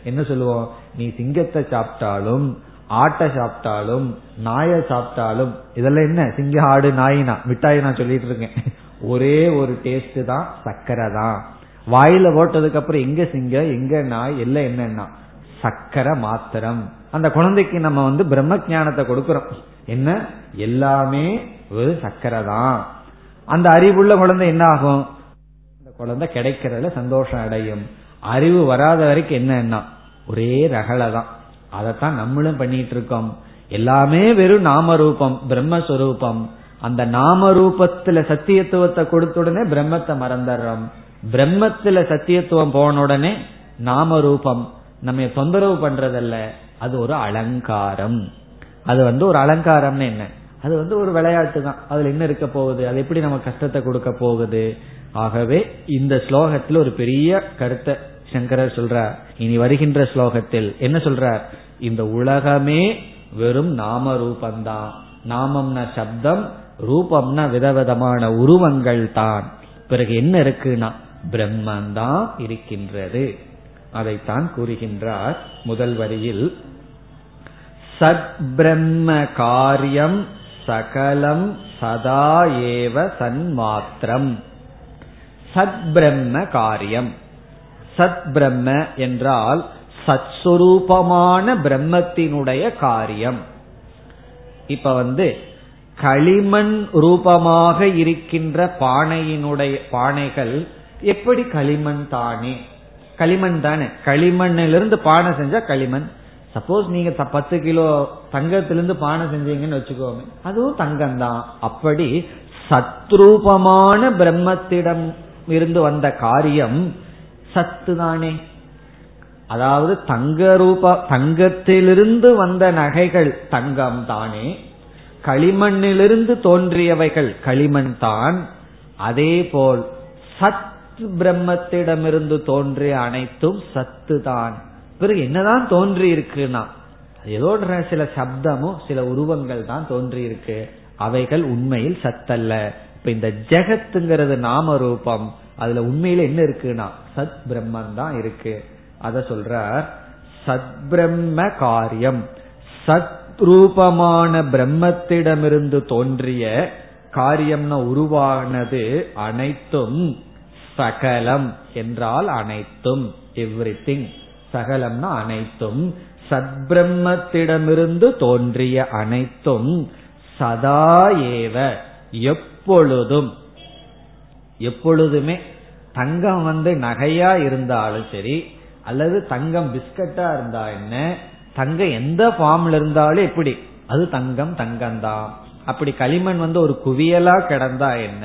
என்ன சொல்லுவோம்? நீ சிங்கத்தை சாப்பிட்டாலும் ஆட்டை சாப்பிட்டாலும் நாயை சாப்பிட்டாலும் இதெல்லாம் என்ன? சிங்க ஆடு நாயினா? மிட்டாய் நான் சொல்லிட்டு இருக்கேன். ஒரே ஒரு டேஸ்ட் தான் சக்கரை தான். வாயில போட்டதுக்கு அப்புறம் எங்க சிங்க எங்க நாய் எல்லாம் என்னன்னா சக்கரை மாத்திரம். அந்த குழந்தைக்கு நம்ம வந்து பிரம்ம ஜானத்தை கொடுக்கறோம். என்ன? எல்லாமே ஒரு சக்கரை தான். அந்த அறிவுள்ள குழந்தை என்ன ஆகும்? குழந்தை கிடைக்கிறதுல சந்தோஷம் அடையும். அறிவு வராத வரைக்கும் என்னன்னா ஒரே ரகலை தான் அதைத்தான் நம்மளும் பண்ணிட்டு இருக்கோம் எல்லாமே வெறும் நாமரூபம் பிரம்மஸ்வரூபம். அந்த நாமரூபத்துல சத்தியத்துவத்தை கொடுத்த உடனே பிரம்மத்தை மறந்துடுறோம். பிரம்மத்துல சத்தியத்துவம் போன உடனே நாமரூபம். நம்ம தொந்தரவு பண்றதல்ல. அது ஒரு அலங்காரம். அது வந்து ஒரு அலங்காரம்னு என்ன? அது வந்து ஒரு விளையாட்டு தான் அதுல என்ன இருக்க போகுது? அது எப்படி நம்ம கஷ்டத்தை கொடுக்க போகுது? ஆகவே இந்த ஸ்லோகத்தில் ஒரு பெரிய கருத்தை சங்கரர் சொல்றார். இனி வருகின்ற ஸ்லோகத்தில் என்ன சொல்றார்? இந்த உலகமே வெறும் நாம ரூபந்தான் நாமம்னா சப்தம் ரூபம்னா விதவிதமான உருவங்கள் தான். பிறகு என்ன இருக்குன்னா பிரம்மந்தான் இருக்கின்றது. அதைத்தான் கூறுகின்றார் முதல் வரியில். சத் பிரம்ம காரியம் சகலம் சதா ஏவ சன்மாத்திரம். சத் பிரம்ம காரியம் சத் பிரம்ம என்றால் சத்ஸ்வரூபமான பிரம்மத்தினுடைய காரியம். இப்ப வந்து களிமண் ரூபமாக இருக்கின்ற பானையினுடைய பானைகள் எப்படி களிமண் தானே? களிமண் தானே. களிமண்ணிலிருந்து பானை செஞ்சா களிமண். சப்போஸ் நீங்க பத்து கிலோ தங்கத்திலிருந்து பானை செஞ்சீங்கன்னு வச்சுக்கோங்க அதுவும் தங்கம் தான் அப்படி சத்ரூபமான பிரம்மத்திடம் இருந்து வந்த காரியம் சத்து தானே அதாவது தங்க ரூப தங்கத்திலிருந்து வந்த நகைகள் தங்கம் தானே களிமண்ணிலிருந்து தோன்றியவைகள் களிமண் தான் அதே போல் சத் பிரம்மத்திடமிருந்து தோன்றிய அனைத்தும் சத்து தான் பிறகு என்னதான் தோன்றி இருக்குன்னா ஏதோ சில சப்தமும் சில உருவங்கள் தான் தோன்றி இருக்கு அவைகள் உண்மையில் சத்தல்ல. இப்ப இந்த ஜெகத்துங்கிறது நாம ரூபம். அதுல உண்மையில என்ன இருக்குன்னா சத் பிரம்மன் தான் இருக்கு. அத சொல்ற சத் பிரம்ம காரியம். சத் ரூபமான பிரம்மத்திடமிருந்து தோன்றிய காரியம்னா உருவானது அனைத்தும் சகலம் என்றால் அனைத்தும். எவ்ரி திங் சகலம்னா அனைத்தும். சத்பிரம்மத்திடமிருந்து தோன்றிய அனைத்தும் சதா ஏவ. எப்பொழுதும் எப்பொழுதுமே தங்கம் வந்து நகையா இருந்தாலும் சரி அல்லது தங்கம் பிஸ்கட்டா இருந்தா என்ன தங்கம் எந்த ஃபார்ம்ல இருந்தாலும் எப்படி அது தங்கம் தங்கம் தான் அப்படி களிமண் வந்து ஒரு குவியலா கிடந்தா என்ன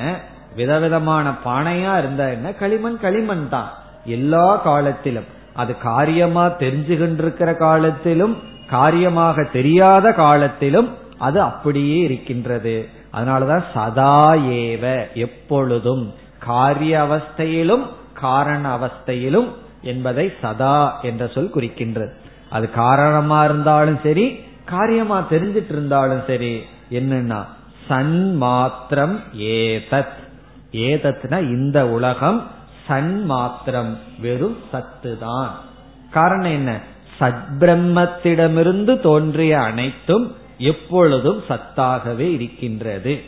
விதவிதமான பானையா இருந்தா என்ன களிமண் களிமண் தான் எல்லா காலத்திலும் அது காரியமா தெரிஞ்சுகின்றிருக்கிற காலத்திலும் காரியமாக தெரியாத காலத்திலும் அது அப்படியே இருக்கின்றது. அதனாலதான் சதா ஏவ எப்பொழுதும் காரிய அவஸ்தையிலும் காரண அவஸ்தையிலும் என்பதை சதா என்ற சொல் குறிக்கின்றது. அது காரணமா இருந்தாலும் சரி காரியமா தெரிஞ்சிட்டு இருந்தாலும் சரி என்னன்னா சன் மாத்திரம் ஏதத். ஏதத்னா இந்த உலகம் சன் மாத்திரம் வெறும் சத்து தான் காரணம் என்ன? சத்பிரம்மத்திடமிருந்து தோன்றிய அனைத்தும் எப்பொழுதும் சத்தாகவே இருக்கின்றது.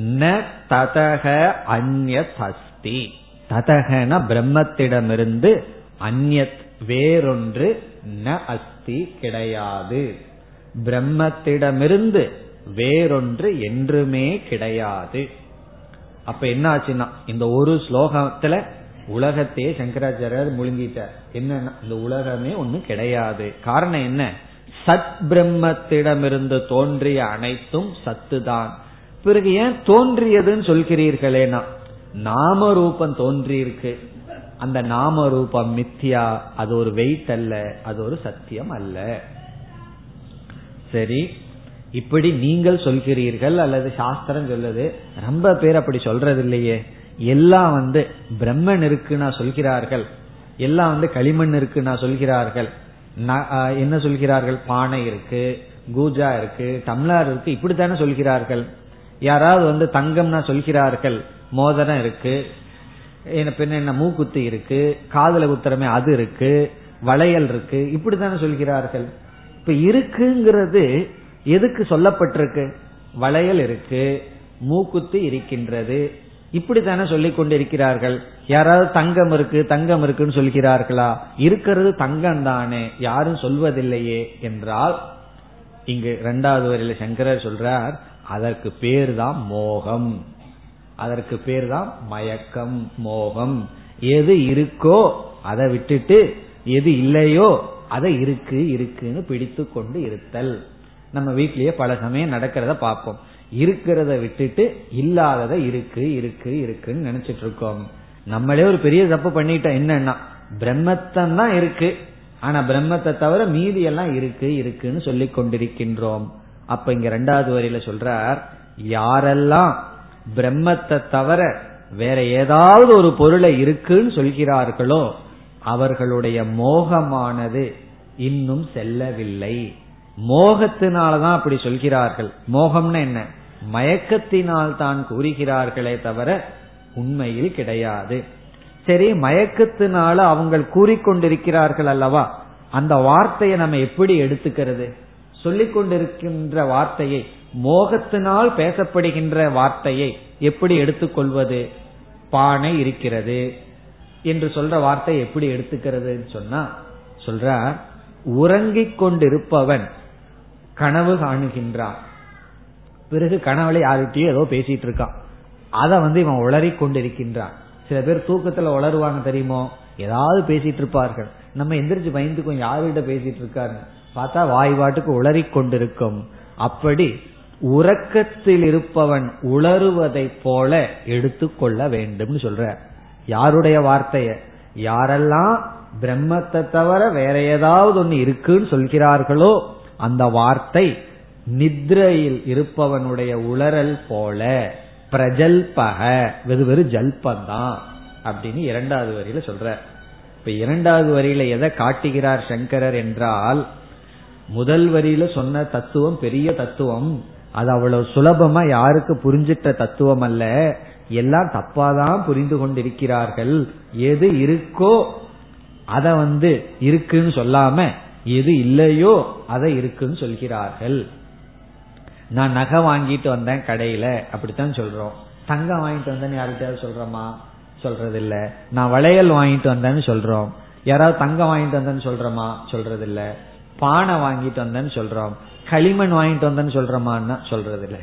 ந ததக அந்யத் அஸ்தி ததகன பிரம்மத்திடமிருந்து அந்யத் வேறொன்று ந அஸ்தி கிடையாது. பிரம்மத்திடமிருந்து வேறொன்று என்றுமே கிடையாது. அப்ப என்ன ஆச்சுன்னா இந்த ஒரு ஸ்லோகத்துல உலகத்தையே சங்கராச்சாரியர் முழுங்கிட்டார். என்னன்னா இந்த உலகமே ஒண்ணு கிடையாது. காரணம் என்ன? சத் பிரம்மத்திடமிருந்து தோன்றிய அனைத்தும் சத்துதான். பிறகு ஏன் தோன்றியதுன்னு சொல்கிறீர்களேனா? நாம ரூபம் தோன்றியிருக்கு. அந்த நாம ரூபம் மித்தியா அது ஒரு வெயிட் அல்ல அது ஒரு சத்தியம் அல்ல. சரி இப்படி நீங்கள் சொல்கிறீர்கள் அல்லது சாஸ்திரம் சொல்லுது ரொம்ப பேர் அப்படி சொல்றது இல்லையே எல்லாம் வந்து பிரம்மன் இருக்குன்னா சொல்கிறார்கள். எல்லாம் வந்து களிமண் இருக்குன்னா சொல்கிறார்கள். என்ன சொல்கிறார்கள்? பானை இருக்கு கூஜா இருக்கு டம்ளார் இருக்கு இப்படித்தானே சொல்கிறார்கள். யாராவது வந்து தங்கம்னா சொல்கிறார்கள் மோதிரம் இருக்கு பின்ன என்ன மூக்குத்தி இருக்கு காதல குத்திரமே அது இருக்கு வளையல் இருக்கு இப்படித்தானே சொல்கிறார்கள். இப்ப இருக்குங்கிறது எதுக்கு சொல்லப்பட்டிருக்கு? வளையல் இருக்கு மூக்குத்தி இருக்கின்றது இப்படித்தானே சொல்லிக் கொண்டிருக்கிறார்கள் யாராவது தங்கம் இருக்கு தங்கம் இருக்குன்னு சொல்கிறார்களா? இருக்கிறது தங்கம் தானே யாரும் சொல்வதில்லையே என்றால் இங்கு இரண்டாவது வரையில சங்கரர் சொல்றார் அதற்கு பேர் தான் மோகம். அதற்கு பேர் தான் மயக்கம் மோகம். எது இருக்கோ அதை விட்டுட்டு எது இல்லையோ அதை இருக்கு இருக்குன்னு பிடித்து கொண்டு இருத்தல். நம்ம வீட்லயே பல சமயம் நடக்கிறத பார்ப்போம். இருக்கிறத விட்டுட்டு இல்லாதத இருக்கு இருக்கு இருக்குன்னு நினைச்சிட்டு இருக்கோம். நம்மளே ஒரு பெரிய தப்பு பண்ணிட்டோம். என்னன்னா பிரம்மத்தன் தான் இருக்கு. ஆனா பிரம்மத்தை தவிர மீதி எல்லாம் இருக்கு இருக்குன்னு சொல்லி கொண்டிருக்கின்றோம். அப்ப இங்க ரெண்டாவது வரியில சொல்றார் யாரெல்லாம் பிரம்மத்தை தவிர வேற ஏதாவது ஒரு பொருளை இருக்குன்னு சொல்கிறார்களோ அவர்களுடைய மோகமானது இன்னும் செல்லவில்லை. மோகத்தினாலதான் அப்படி சொல்கிறார்கள். மோகம்னா என்ன? மயக்கத்தினால் தான் கூறுகிறார்களே தவிர உண்மையில் கிடையாது. சரி மயக்கத்தினால அவங்க கூறிக்கொண்டிருக்கிறார்கள் அல்லவா? அந்த வார்த்தையை நம்ம எப்படி எடுத்துக்கிறது? சொல்லிக் கொண்டிருக்கின்ற வார்த்தையை மோகத்தினால் பேசப்படுகின்ற வார்த்தையை எப்படி எடுத்துக்கொள்வது? பானை இருக்கிறது. என்று சொல்ற வார்த்தை எப்படி எடுத்துக்கிறதுன்னு சொன்னா சொல்ற உறங்கிக் கொண்டிருப்பவன் கனவு காணுகின்றான். பிறகு கனவுல யார்கிட்டயோ ஏதோ பேசிட்டு இருக்கான். அதை வந்து இவன் உளறி கொண்டிருக்கின்றான். சில பேர் தூக்கத்துல உளருவாங்க தெரியுமோ? ஏதாவது பேசிட்டு இருப்பார்கள். நம்ம எந்திரிச்சு பயந்துக்கும் யாருகிட்ட பேசிட்டு இருக்காரு? பார்த்தா வாய் வாட்டுக்கு உளறி கொண்டிருக்கும். அப்படி உறக்கத்தில் இருப்பவன் உளறுவதை போல எடுத்துக்கொள்ள வேண்டும் சொல்ற. யாருடைய வார்த்தைய? யாரெல்லாம் பிரம்மத்தை தவிர வேற ஏதாவது ஒன்னு இருக்குன்னு சொல்கிறார்களோ அந்த வார்த்தை நித்ரையில் இருப்பவனுடைய உளறல் போல பிரஜல்பக. வெறு வெறு ஜல்பந்தான் அப்படின்னு இரண்டாவது வரியில சொல்ற. இப்ப இரண்டாவது வரியில எதை காட்டுகிறார் சங்கரர் என்றால் முதல் வரியில சொன்ன தத்துவம் பெரிய தத்துவம். அது அவ்வளவு சுலபமா யாருக்கு புரிஞ்சிட்ட தத்துவம் அல்ல. எல்லாம் தப்பாதான் புரிந்து கொண்டிருக்கிறார்கள். எது இருக்கோ அத வந்து இருக்குன்னு சொல்லாம எது இல்லையோ அதை இருக்குன்னு சொல்கிறார்கள். நான் நகை வாங்கிட்டு வந்தேன் கடையில அப்படித்தான் சொல்றோம். தங்கம் வாங்கிட்டு வந்தேன்னு யார்கிட்டயாவது சொல்றோமா? சொல்றது இல்ல நான் வளையல் வாங்கிட்டு வந்தேன்னு சொல்றோம். யாராவது தங்கம் வாங்கிட்டு வந்தேன்னு சொல்றோமா? சொல்றது இல்ல பானை வாங்கிட்டு வந்தேன்னு சொல்றோம். களிமண் வாங்கிட்டு வந்தேன்னு சொல்றோமான்னா சொல்றது இல்ல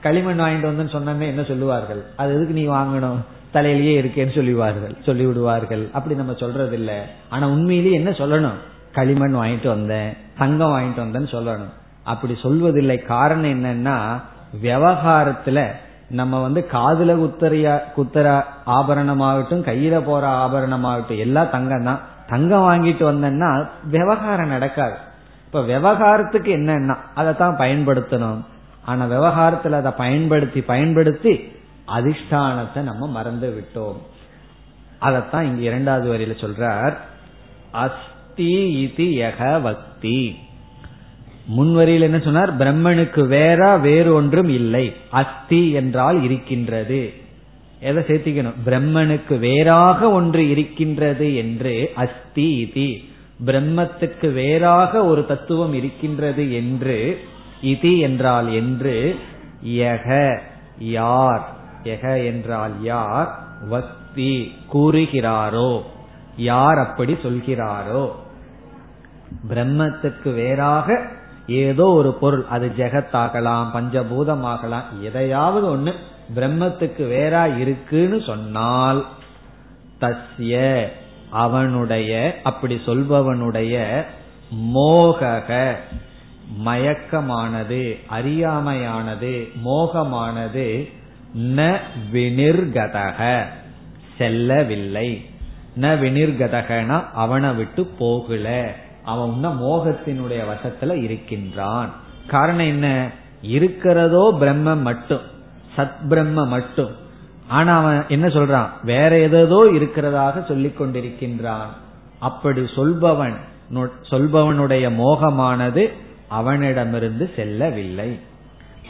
களிமண் வாங்கிட்டு வந்தேன்னு சொன்னோன்னே என்ன சொல்லுவார்கள்? அது எதுக்கு நீ வாங்கணும்? தலையிலேயே இருக்கேன்னு சொல்லுவார்கள் சொல்லி விடுவார்கள் அப்படி நம்ம சொல்றது இல்ல ஆனா உண்மையிலேயே என்ன சொல்லணும்? களிமண் வாங்கிட்டு வந்தேன் தங்கம் வாங்கிட்டு வந்தேன்னு சொல்லணும். அப்படி சொல்வதில்லை. காரணம் என்னன்னா விவகாரத்துல நம்ம வந்து காதுல குத்தறிய குத்தர ஆபரணமாகட்டும் கையில போற ஆபரணமாகட்டும் எல்லாம் தங்கம் தான். தங்கம் வாங்கிட்டு வந்தேன்னா விவகாரம் நடக்காது. இப்ப விவகாரத்துக்கு என்னன்னா தான் பயன்படுத்தணும். ஆனா விவகாரத்துல அதை பயன்படுத்தி பயன்படுத்தி அதிஷ்டானத்தை நம்ம மறந்து விட்டோம். அதத்தான் இங்க இரண்டாவது வரியில சொல்றார். அஸ்தி இது யக வக்தி. முன்வரியில் என்ன சொன்னார்? பிரம்மனுக்கு வேற வேறு ஒன்றும் இல்லை. அஸ்தி என்றால் இருக்கின்றது. எதை சேர்த்திக்கணும்? பிரம்மனுக்கு வேறாக ஒன்று இருக்கின்றது என்று அஸ்தி இதி. பிரம்மத்துக்கு வேறாக ஒரு தத்துவம் இருக்கின்றது என்று இதி என்றால் என்று யக யார்? எக என்றால் யார்? வஸ்தி கூறுகிறாரோ. யார் அப்படி சொல்கிறாரோ? பிரம்மத்துக்கு வேறாக ஏதோ ஒரு பொருள் அது ஜெகத்தாகலாம் பஞ்சபூதமாகலாம் எதையாவது ஒண்ணு பிரம்மத்துக்கு வேறா இருக்குன்னு சொன்னால் தஸ்ய அவனுடைய அப்படி சொல்பவனுடைய மோகக மயக்கமானது அறியாமையானது மோகமானது ந வினிர்கதக செல்லவில்லை. ந வினிர்கதகனா அவனை விட்டு போகல. அவன் இன்னும் மோகத்தினுடைய வசத்துல இருக்கின்றான். காரணம் என்ன? இருக்கிறதோ பிரம்ம மட்டும். சத் பிரம்ம மட்டும். ஆனா அவன் என்ன சொல்றான்? வேற ஏதோ இருக்கிறதாக சொல்லிக் கொண்டிருக்கின்றான். அப்படி சொல்பவன் சொல்பவனுடைய மோகமானது அவனிடமிருந்து செல்லவில்லை.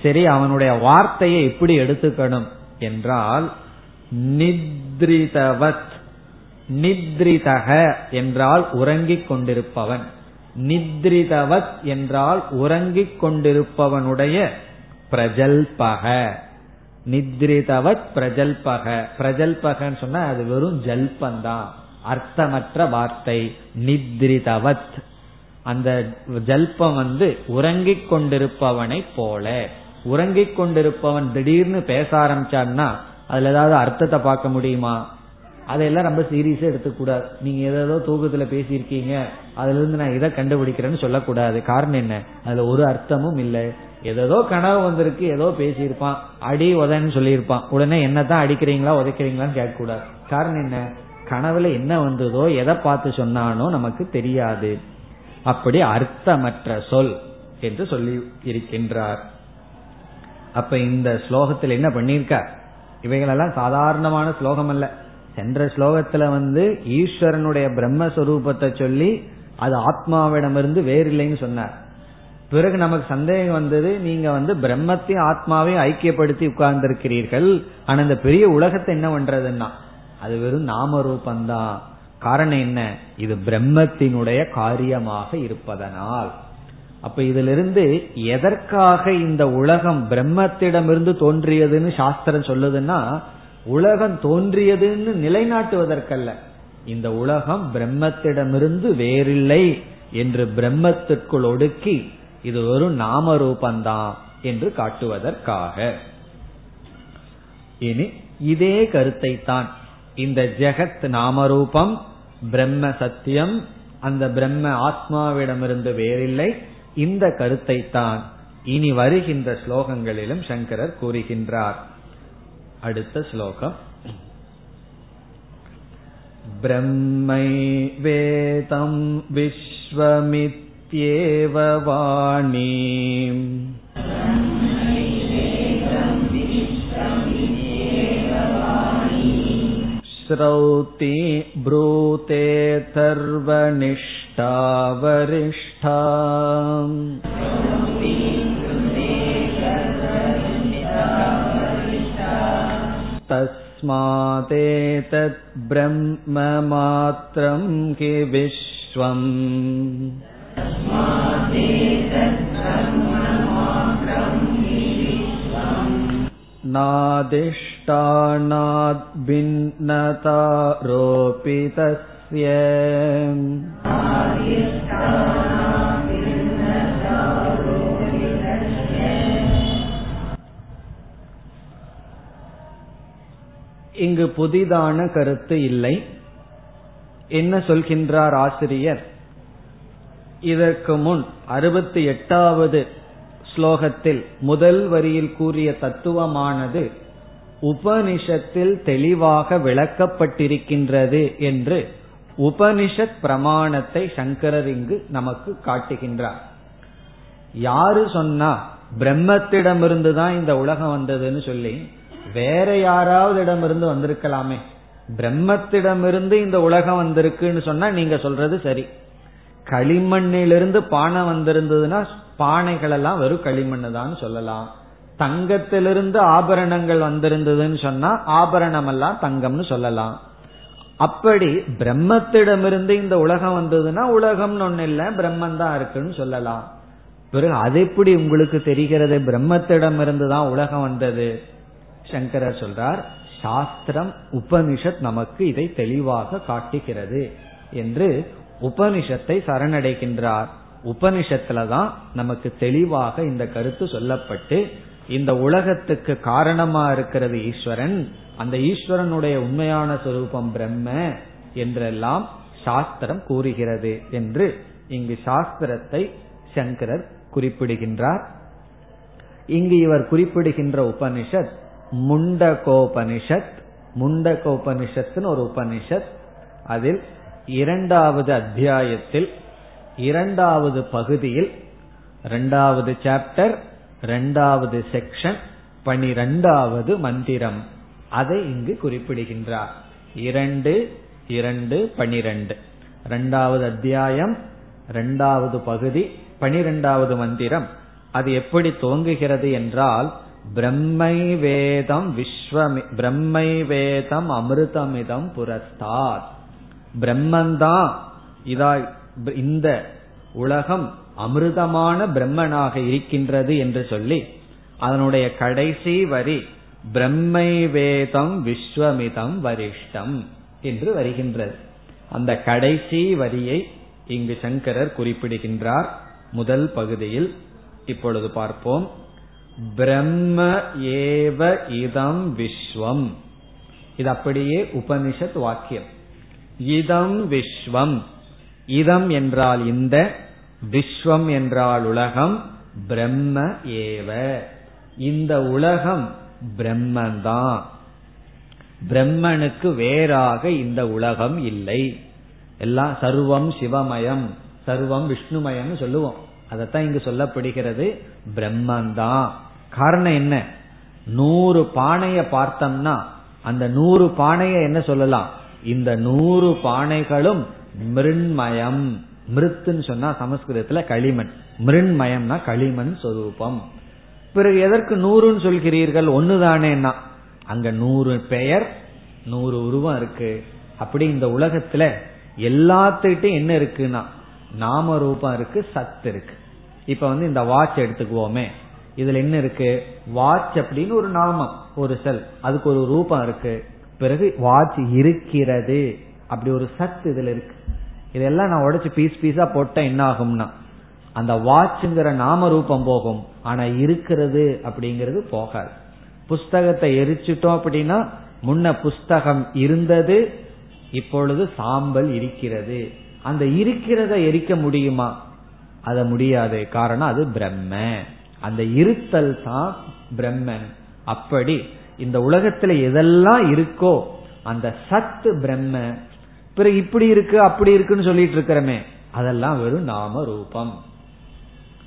சரி அவனுடைய வார்த்தையை எப்படி எடுத்துக்கணும் என்றால் நித்ரிதவத் நித்ரிதக என்றால் உறங்கிக் கொண்டிருப்பவன். நித்ரிதவத் என்றால் உறங்கிக் கொண்டிருப்பவனுடைய பிரஜல்பக. நித்ரிதவத் பிரஜல்பக. பிரஜல்பகன்னு சொன்னா அது வெறும் ஜல்பந்தான். அர்த்தமற்ற வார்த்தை. நித்ரிதவத். அந்த ஜல்பம் வந்து உறங்கிக் கொண்டிருப்பவனை போல. உறங்கிக் கொண்டிருப்பவன் திடீர்னு பேச ஆரம்பிச்சான்னா அதுல ஏதாவது அர்த்தத்தை பார்க்க முடியுமா? அதையெல்லாம் ரொம்ப சீரியஸா எடுத்துக்கூடாது. நீங்க ஏதோ தூக்கத்துல பேசியிருக்கீங்க. அதுல இருந்து நான் இதை கண்டுபிடிக்கிறேன்னு சொல்லக்கூடாது. காரணம் என்ன? அதுல ஒரு அர்த்தமும் இல்லை. ஏதோ கனவு வந்திருக்கு ஏதோ பேசியிருப்பான். அடி உதன்னு சொல்லியிருப்பான். உடனே என்னதான் அடிக்கிறீங்களா உதைக்கிறீங்களான்னு கேட்கக்கூடாது. காரணம் என்ன? கனவுல என்ன வந்ததோ எதை பார்த்து சொன்னானோ நமக்கு தெரியாது. அப்படி அர்த்தமற்ற சொல் என்று சொல்லி இருக்கின்றார். அப்ப இந்த ஸ்லோகத்தில் என்ன பண்ணியிருக்க? இவைகளெல்லாம் சாதாரணமான ஸ்லோகம் அல்ல சென்ற ஸ்லோகத்துல வந்து ஈஸ்வரனுடைய பிரம்மஸ்வரூபத்தை சொல்லி அது ஆத்மாவிடமிருந்து வேறில்லைன்னு சொன்னார். பிறகு நமக்கு சந்தேகம் வந்தது நீங்க வந்து பிரம்மத்தையும் ஆத்மாவையும் ஐக்கியப்படுத்தி உட்கார்ந்து இருக்கிறீர்கள் ஆனா இந்த பெரிய உலகத்தை என்ன பண்றதுன்னா அது வெறும் நாம ரூபந்தான் காரணம் என்ன? இது பிரம்மத்தினுடைய காரியமாக இருப்பதனால். அப்ப இதிலிருந்து எதற்காக இந்த உலகம் பிரம்மத்திடமிருந்து தோன்றியதுன்னு சாஸ்திரம் சொல்லுதுன்னா உலகம் தோன்றியதுன்னு நிலைநாட்டுவதற்கல்ல. இந்த உலகம் பிரம்மத்திடமிருந்து வேறில்லை என்று பிரம்மத்திற்குள் ஒடுக்கி இது ஒரு நாம ரூபந்தான் என்று காட்டுவதற்காக. இனி இதே கருத்தை தான் இந்த ஜெகத் நாமரூபம் பிரம்ம சத்தியம் அந்த பிரம்ம ஆத்மாவிடமிருந்து வேறில்லை. இந்த கருத்தை தான் இனி வருகின்ற ஸ்லோகங்களிலும் சங்கரர் கூறுகின்றார். அடுத்த ஸ்லோகம் ब्रह्मैवेदं विश्वमित्येव वाणी श्रौति ब्रूतेऽथर्वनिष्ठा वरिष्ठा तस्मादेतत् ब्रह्ममात्रं कि विश्वम् नादिष्टानाद्भिन्नतारोपितस्य இங்கு புதிதான கருத்து இல்லை. என்ன சொல்கின்றார் ஆசிரியர்? இதற்கு முன் அறுபத்தி எட்டாவது ஸ்லோகத்தில் முதல் வரியில் கூறிய தத்துவமானது உபனிஷத்தில் தெளிவாக விளக்கப்பட்டிருக்கின்றது என்று உபனிஷத் பிரமாணத்தை சங்கரர் இங்கு நமக்கு காட்டுகின்றார். யாரு சொன்னா பிரம்மத்திடமிருந்து தான் இந்த உலகம் வந்ததுன்னு சொல்லி வேற யாராவது இடமிருந்து வந்திருக்கலாமே. பிரம்மத்திடமிருந்து இந்த உலகம் வந்திருக்குன்னு சொன்னா நீங்க சொல்றது சரி. களிமண்ணிலிருந்து பானை வந்திருந்ததுன்னா பானைகள் எல்லாம் வெறும் களிமண் தான் சொல்லலாம். தங்கத்திலிருந்து ஆபரணங்கள் வந்திருந்ததுன்னு சொன்னா ஆபரணம் எல்லாம் தங்கம்னு சொல்லலாம். அப்படி பிரம்மத்திடமிருந்து இந்த உலகம் வந்ததுன்னா உலகம்னு ஒண்ணு இல்ல பிரம்மன் தான் இருக்குன்னு சொல்லலாம். பிறகு அது எப்படி உங்களுக்கு தெரிகிறது? பிரம்மத்திடம் இருந்து தான் உலகம் வந்தது. சங்கரர் சொல்றார் சாஸ்திரம் உபனிஷத் நமக்கு இதை தெளிவாக காட்டுகிறது என்று உபனிஷத்தை சரணடைகின்றார். உபனிஷத்துல தான் நமக்கு தெளிவாக இந்த கருத்து சொல்லப்பட்டு இந்த உலகத்துக்கு காரணமா இருக்கிறது ஈஸ்வரன் அந்த ஈஸ்வரனுடைய உண்மையான சொரூபம் பிரம்ம என்றெல்லாம் சாஸ்திரம் கூறுகிறது என்று இங்கு சாஸ்திரத்தை சங்கரர் குறிப்பிடுகின்றார். இங்கு இவர் குறிப்பிடுகின்ற உபனிஷத் முண்டகோபனிஷத் முண்டகோபனிஷத்துன்னு ஒரு உபனிஷத். அதில் இரண்டாவது அத்தியாயத்தில் இரண்டாவது பகுதியில் இரண்டாவது சாப்டர் இரண்டாவது செக்ஷன் பனிரெண்டாவது மந்திரம். அதை இங்கு குறிப்பிடுகின்றார். இரண்டு இரண்டு பனிரெண்டு. இரண்டாவது அத்தியாயம் இரண்டாவது பகுதி பனிரெண்டாவது மந்திரம். அது எப்படி துவங்குகிறது என்றால் பிரம்மை வேதம் விஸ்வமி பிரம்மை வேதம் அமிர்தமிதம் புரஸ்தாத் பிரம்மன்தான் இதா இந்த உலகம் அமிர்தமான பிரம்மனாக இருக்கின்றது என்று சொல்லி அதனுடைய கடைசி வரி பிரம்மை வேதம் விஸ்வமிதம் வரிஷ்டம் என்று வருகின்றது. அந்த கடைசி வரியை இங்கு சங்கரர் குறிப்பிடுகின்றார். முதல் பகுதியில் இப்பொழுது பார்ப்போம். பிரம்ம ஏவ இதம் விஸ்வம். இது அப்படியே உபனிஷத் வாக்கியம். இதம் விஸ்வம். இதம் என்றால் இந்த விஸ்வம் என்றால் உலகம் பிரம்ம ஏவ. இந்த உலகம் பிரம்மன்தான். பிரம்மனுக்கு வேறாக இந்த உலகம் இல்லை. எல்லாம் சர்வம் சிவமயம் சர்வம் விஷ்ணுமயம் சொல்லுவோம். அதத்தான் இங்கு சொல்லப்படுகிறது பிரம்மந்தான் காரணம் என்ன? நூறு பானைய பார்த்தோம்னா அந்த நூறு பானைய என்ன சொல்லலாம்? இந்த நூறு பானைகளும் மிருண்மயம். மிருத்துன்னு சொன்னா சமஸ்கிருதத்துல களிமண். மிருண்மயம்னா களிமண் சொரூபம். பிறகு எதற்கு நூறுன்னு சொல்கிறீர்கள்? ஒண்ணுதானேன்னா அங்க நூறு பெயர் நூறு உருவம் இருக்கு. அப்படி இந்த உலகத்துல எல்லாத்துக்கிட்டும் என்ன இருக்குன்னா நாம ரூபம் இருக்கு சத்து இருக்கு. இப்ப வந்து இந்த வாட்ச் எடுத்துக்குவோமே. இதுல என்ன இருக்கு? வாட்ச் அப்படின்னு ஒரு நாமம் ஒரு செல் அதுக்கு ஒரு ரூபம் இருக்கு. பிறகு வாட்ச் இருக்கிறது. அப்படி ஒரு சத்து இதுல இருக்கு. இதெல்லாம் நான் உடைச்சு பீஸ் பீஸா போட்டேன் என்ன ஆகும்னா அந்த வாட்ச்ங்கிற நாம ரூபம் போகும். ஆனா இருக்கிறது அப்படிங்கிறது போகாது. புஸ்தகத்தை எரிச்சிட்டோம் அப்படின்னா முன்ன புஸ்தகம் இருந்தது இப்பொழுது சாம்பல் இருக்கிறது. அந்த இருக்கிறத எரிக்க முடியுமா? அத முடியாது. காரணம் அது பிரம்ம. அந்த இருத்தல் தான் பிரம்மன். அப்படி இந்த உலகத்துல எதெல்லாம் இருக்கோ அந்த சத்து பிரம்ம பிறகு இப்படி இருக்கு அப்படி இருக்குன்னு சொல்லிட்டு இருக்கிறமே அதெல்லாம் வெறும் நாம ரூபம்.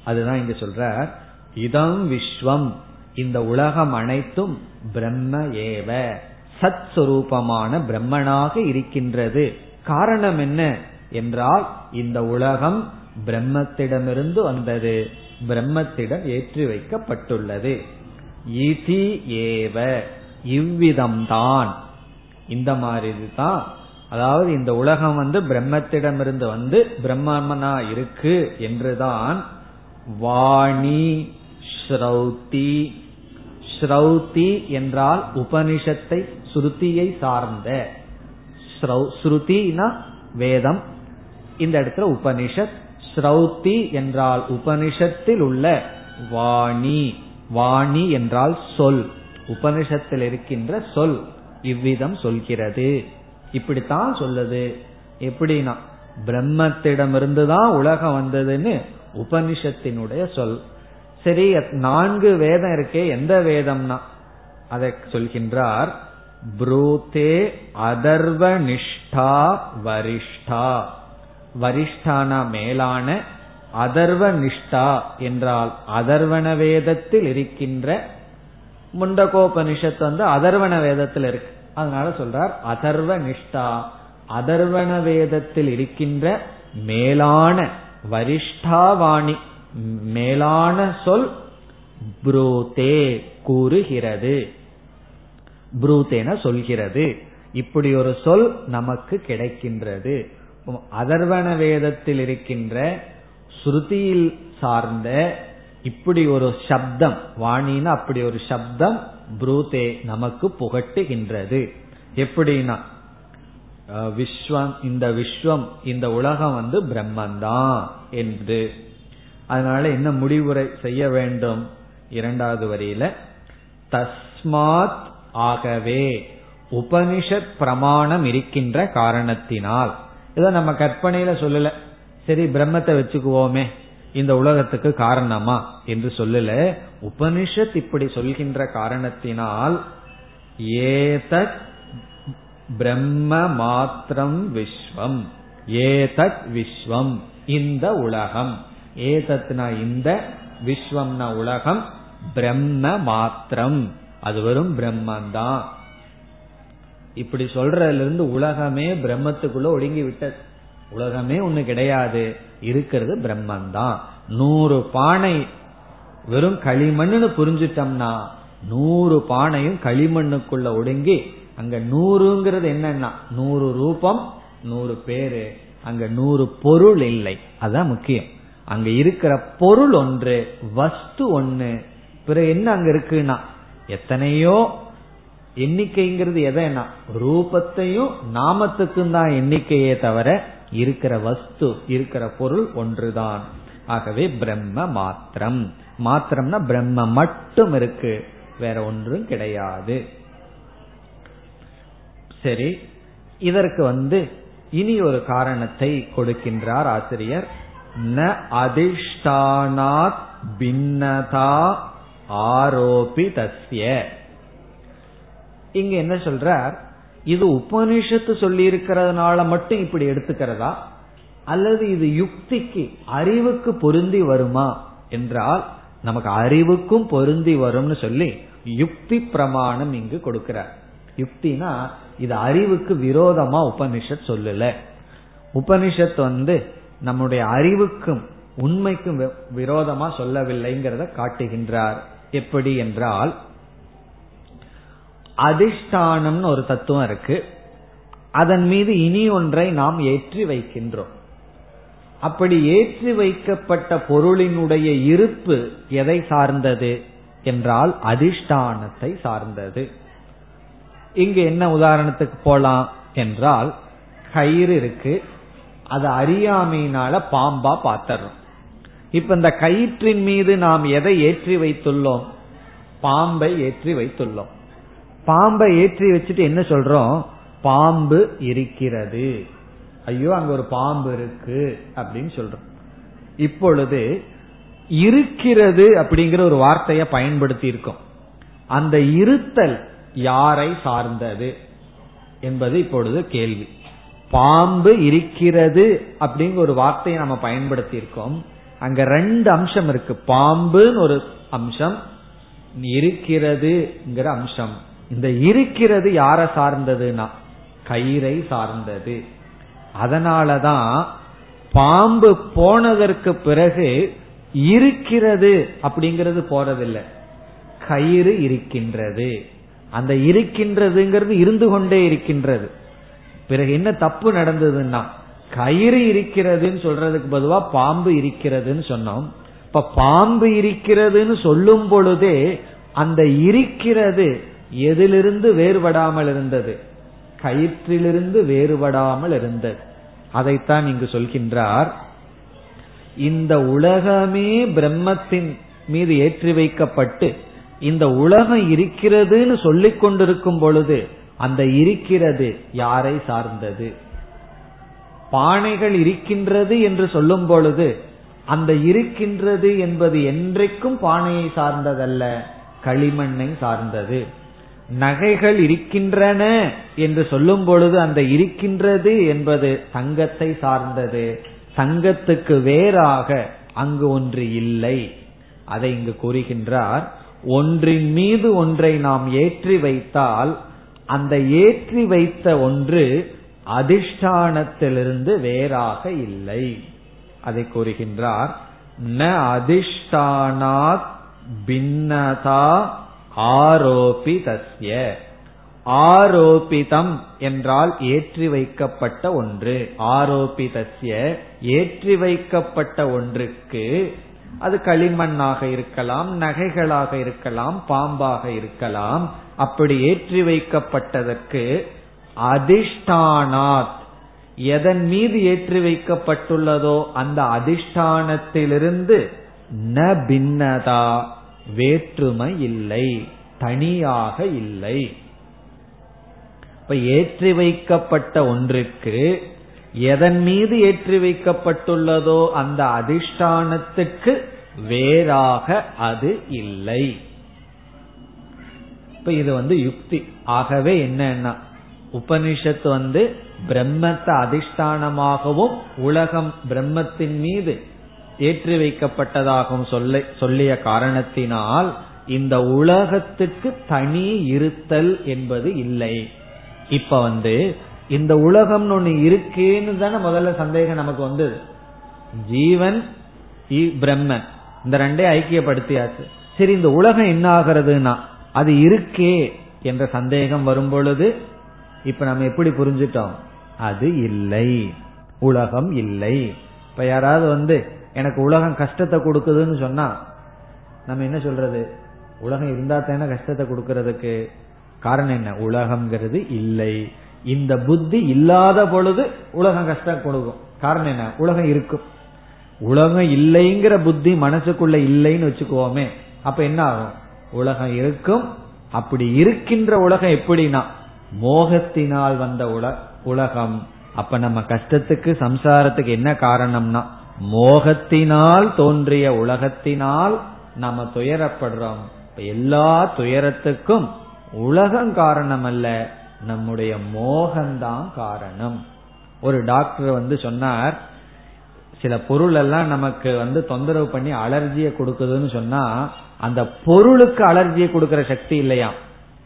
அதுதான் இங்க சொல்ற இதம் விஸ்வம். இந்த உலகம் அனைத்தும் பிரம்ம ஏவ. சத் சுரூபமான பிரம்மனாக இருக்கின்றது. காரணம் என்ன? என்றால் இந்த உலகம் பிரம்மத்திடமிருந்து வந்தது. பிரம்மத்திடம் ஏற்றி வைக்கப்பட்டுள்ளது. இதி ஏவ இவ்விதம்தான். இந்த மாதிரி தான் அதாவது இந்த உலகம் வந்து பிரம்மத்திடமிருந்து வந்து பிரம்மனா இருக்கு என்றுதான் வாணி ஸ்ரௌதி. ஸ்ரௌதி என்றால் உபனிஷத்தை ஸ்ருதியை சார்ந்த. ஸ்ருதினா வேதம். இந்த இடத்துல உபனிஷத் ஸ்ரௌதி என்றால் உபனிஷத்தில் உள்ள வாணி. வாணி என்றால் சொல். உபனிஷத்தில் இருக்கின்ற சொல் இவ்விதம் சொல்கிறது. இப்படித்தான் சொல்லுது. எப்படின்னா பிரம்மத்திடமிருந்து தான் உலகம் வந்ததுன்னு உபனிஷத்தினுடைய சொல். சரி நான்கு வேதம் இருக்கே எந்த வேதம்னா? அதை சொல்கின்றார் புரூத்தே அதர்வ நிஷ்டா வரிஷ்டா. வரிஷ்டானா மேலான அதர்வ நிஷ்டா என்றால் அதர்வன வேதத்தில் இருக்கின்ற முண்டகோபனிஷத்து வந்து அதர்வன வேதத்தில் இருக்கு. அதனால சொல்றார் அதர்வ நிஷ்டா அதர்வன வேதத்தில் இருக்கின்ற மேலான வரிஷ்டாவாணி மேலான சொல் புரூதே கூறுகிறது. புரூதேன சொல்கிறது. இப்படி ஒரு சொல் நமக்கு கிடைக்கின்றது. அதர்வன வேதத்தில் இருக்கின்ற ஸ்ருதியில் சார்ந்த இப்படி ஒரு சப்தம் வாணின்னு அப்படி ஒரு சப்தம் புரூதே நமக்கு புகட்டுகின்றது. எப்படின்னா விஸ்வம் இந்த விஸ்வம் இந்த உலகம் வந்து பிரம்மந்தான் என்று. அதனால என்ன முடிவுரை செய்ய வேண்டும்? இரண்டாவது வரியில தஸ்மாத் ஆகவே உபனிஷத் பிரமாணம் இருக்கின்ற காரணத்தினால் இதை நம்ம கற்பனையில சொல்லல. சரி பிரம்மத்தை வச்சுக்குவோமே. இந்த உலகத்துக்கு காரணமா என்று சொல்லல. உபனிஷத் இப்படி சொல்கின்ற காரணத்தினால் ஏதத் பிரம்ம மாத்திரம் விஸ்வம். ஏதத் விஸ்வம். இந்த உலகம். ஏதத்னா இந்த விஸ்வம்னா உலகம். பிரம்ம மாத்திரம். அது வெறும் பிரம்மந்தான். இப்படி சொல்றதுல இருந்து உலகமே பிரம்மத்துக்குள்ள ஒடுங்கி விட்டது உலகமே ஒண்ணு கிடையாது. இருக்கிறது பிரம்மந்தான். நூறு பானை வெறும் களிமண்ணுன்னு புரிஞ்சிட்டோம்னா நூறு பானையும் களிமண்ணுக்குள்ள ஒடுங்கி அங்க நூறுங்கிறது என்னன்னா நூறு ரூபம் நூறு பேரு அங்க நூறு பொருள் இல்லை. அதான் முக்கியம். அங்க இருக்கிற பொருள் ஒன்று வஸ்து ஒன்று பிறகு என்ன அங்க இருக்குன்னா எத்தனையோ எண்ணிக்கைங்கிறது எதைனா ரூபத்தையும் நாமத்துக்கும் தான் எண்ணிக்கையே தவிர இருக்கிற வஸ்து இருக்கிற பொருள் ஒன்றுதான். ஆகவே பிரம்ம மாத்திரம். மாத்திரம்னா பிரம்ம மட்டும் இருக்கு. வேற ஒன்றும் கிடையாது. சரி இதற்கு வந்து இனி ஒரு காரணத்தை கொடுக்கின்றார் ஆசிரியர். ந அதிஷ்டானாத் பின்னதா ஆரோபி தஸ்ய இங்க என்ன சொல்றார்? இது உபனிஷத்து சொல்லி இருக்கிறதுனால மட்டும் இப்படி எடுத்துக்கிறதா? அல்லது இது யுக்திக்கு அறிவுக்கு பொருந்தி வருமா? என்றால் நமக்கு அறிவுக்கும் பொருந்தி வரும்னு சொல்லி யுக்தி பிரமாணம் இங்கு கொடுக்கிறார். யுக்தினா இது அறிவுக்கு விரோதமா உபனிஷத் சொல்லல. உபனிஷத் வந்து நம்முடைய அறிவுக்கும் உண்மைக்கும் விரோதமா சொல்லவில்லைங்கிறத காட்டுகின்றார். எப்படி என்றால் அதிஷ்டானம்னு ஒரு தத்துவம் இருக்கு. அதன் மீது இனி ஒன்றை நாம் ஏற்றி வைக்கின்றோம். அப்படி ஏற்றி வைக்கப்பட்ட பொருளினுடைய இருப்பு எதை சார்ந்தது? என்றால் அதிஷ்டானத்தை சார்ந்தது. இங்கு என்ன உதாரணத்துக்கு போலாம் என்றால் கயிறு இருக்கு. அது அறியாமையினால பாம்பா பார்த்தர்றோம் இப்ப இந்த கயிற்றின் மீது நாம் எதை ஏற்றி வைத்துள்ளோம்? பாம்பை ஏற்றி வைத்துள்ளோம். பாம்பை ஏற்றி வச்சுட்டு என்ன சொல்றோம்? பாம்பு இருக்கிறது. ஐயோ அங்க ஒரு பாம்பு இருக்கு அப்படின்னு சொல்றோம். இப்பொழுது இருக்கிறது அப்படிங்கிற ஒரு வார்த்தையை பயன்படுத்தி இருக்கோம் அந்த இருத்தல் யாரை சார்ந்தது என்பது இப்பொழுது கேள்வி. பாம்பு இருக்கிறது அப்படிங்கிற ஒரு வார்த்தையை நம்ம பயன்படுத்தி இருக்கோம் அங்க ரெண்டு அம்சம் இருக்கு. பாம்புன்னு ஒரு அம்சம் இருக்கிறதுங்கிற அம்சம். இந்த இருக்கிறது யார சார்ந்ததுன்னா? கயிறை சார்ந்தது. அதனாலதான் பாம்பு போனதற்கு பிறகு இருக்கிறது அப்படிங்கிறது போறதில்லை. கயிறு இருக்கின்றது. அந்த இருக்கின்றதுங்கிறது இருந்து கொண்டே இருக்கின்றது. பிறகு என்ன தப்பு நடந்ததுன்னா கயிறு இருக்கிறதுன்னு சொல்றதுக்கு பொதுவா பாம்பு இருக்கிறதுன்னு சொன்னோம். இப்ப பாம்பு இருக்கிறதுன்னு சொல்லும் பொழுதே அந்த இருக்கிறது எதிலிருந்து வேறுபடாமல் இருந்தது. கயிற்றிலிருந்து வேறுபடாமல் இருந்தது. அதைத்தான் இங்கு சொல்கின்றார். இந்த உலகமே பிரம்மத்தின் மீது ஏற்றி வைக்கப்பட்டு இந்த உலகம் இருக்கிறதுன்னு சொல்லிக் கொண்டிருக்கும் பொழுது அந்த இருக்கிறது யாரை சார்ந்தது? பானைகள் இருக்கின்றது என்று சொல்லும் பொழுது அந்த இருக்கின்றது என்பது என்றைக்கும் பானையை சார்ந்ததல்ல களிமண்ணை சார்ந்தது. நகைகள் இருக்கின்றன என்று சொல்லும் பொழுது அந்த இருக்கின்றது என்பது சங்கத்தை சார்ந்தது. சங்கத்துக்கு வேறாக அங்கு ஒன்று இல்லை. அதை இங்கு கூறுகின்றார் ஒன்றின் மீது ஒன்றை நாம் ஏற்றி வைத்தால் அந்த ஏற்றி வைத்த ஒன்று அதிஷ்டானத்திலிருந்து வேறாக இல்லை. அதை கூறுகின்றார் ந அதிஷ்டானாத் பின்னதா ஆரோபி தஸ்ய. ஆரோபிதம் என்றால் ஏற்றி வைக்கப்பட்ட ஒன்று. ஆரோபிதஸ்ய ஏற்றி வைக்கப்பட்ட ஒன்றுக்கு அது களிமண்ணாக இருக்கலாம் நகைகளாக இருக்கலாம் பாம்பாக இருக்கலாம். அப்படி ஏற்றி வைக்கப்பட்டதற்கு அதிஷ்டானாத். எதன் மீது ஏற்றி வைக்கப்பட்டுள்ளதோ அந்த அதிஷ்டானத்திலிருந்து ந பின்னதா. வேற்றுமை இல்லை தனியாக இல்லை. இப்ப ஏற்றி வைக்கப்பட்ட ஒன்றுக்கு எதன் மீது ஏற்றி வைக்கப்பட்டுள்ளதோ அந்த அதிஷ்டானத்துக்கு வேறாக அது இல்லை. இப்ப இது வந்து யுக்தி. ஆகவே என்னன்னா உபனிஷத்து வந்து பிரம்மத்தை அதிஷ்டானமாகவும் உலகம் பிரம்மத்தின் மீது ஏற்றி வைக்கப்பட்டதாகவும் சொல்ல சொல்லிய காரணத்தினால் இந்த உலகத்துக்கு தனி இருத்தல் என்பது இல்லை. இப்ப வந்து இந்த உலகம்னு ஒண்ணு இருக்கேன்னு தானே முதல்ல சந்தேகம் நமக்கு வந்தது. ஜீவன் பிரம்மன் இந்த ரெண்டே ஐக்கியப்படுத்தியாச்சு. சரி இந்த உலகம் என்ன ஆகிறதுனா அது இருக்கே என்ற சந்தேகம் வரும் பொழுது இப்ப நம்ம எப்படி புரிஞ்சிட்டோம்? அது இல்லை. உலகம் இல்லை. இப்ப யாராவது வந்து எனக்கு உலகம் கஷ்டத்தை கொடுக்குதுன்னு சொன்னா நம்ம என்ன சொல்றது? உலகம் இருந்தா தானே கஷ்டத்தை கொடுக்கறதுக்கு காரணம் என்ன? உலகம்ங்கிறது இல்லை. இந்த புத்தி இல்லாத பொழுது உலகம் கஷ்டம் கொடுக்கும். காரணம் என்ன? உலகம் இருக்கும். உலகம் இல்லைங்கிற புத்தி மனசுக்குள்ள இல்லைன்னு வச்சுக்குவோமே அப்ப என்ன ஆகும்? உலகம் இருக்கும். அப்படி இருக்கின்ற உலகம் எப்படின்னா மோகத்தினால் வந்த உலகம். அப்ப நம்ம கஷ்டத்துக்கு சம்சாரத்துக்கு என்ன காரணம்னா மோகத்தினால் தோன்றிய உலகத்தினால் நம்ம துயரப்படுறோம். எல்லா துயரத்துக்கும் உலகம் காரணம் அல்ல நம்முடைய மோகம்தான் காரணம். ஒரு டாக்டர் வந்து சொன்னார் சில பொருள் எல்லாம் நமக்கு வந்து தொந்தரவு பண்ணி அலர்ஜியை கொடுக்குதுன்னு சொன்னா அந்த பொருளுக்கு அலர்ஜியை கொடுக்கற சக்தி இல்லையா?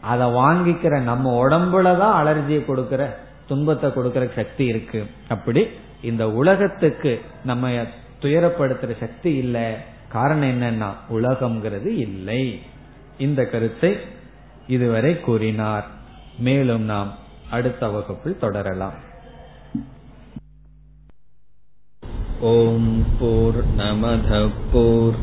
அதை வாங்கிக்கிற நம்ம உடம்புலதான் அலர்ஜியை கொடுக்கற துன்பத்தை கொடுக்கற சக்தி இருக்கு. அப்படி இந்த உலகத்துக்கு நம்ம துயரப்படுத்துற சக்தி இல்லை. காரணம் என்னன்னா உலகம்ங்கிறது இல்லை. இந்த கருத்தை இதுவரை கூறினார். மேலும் நாம் அடுத்த வகுப்பில் தொடரலாம். ஓம் போர் நமத போர்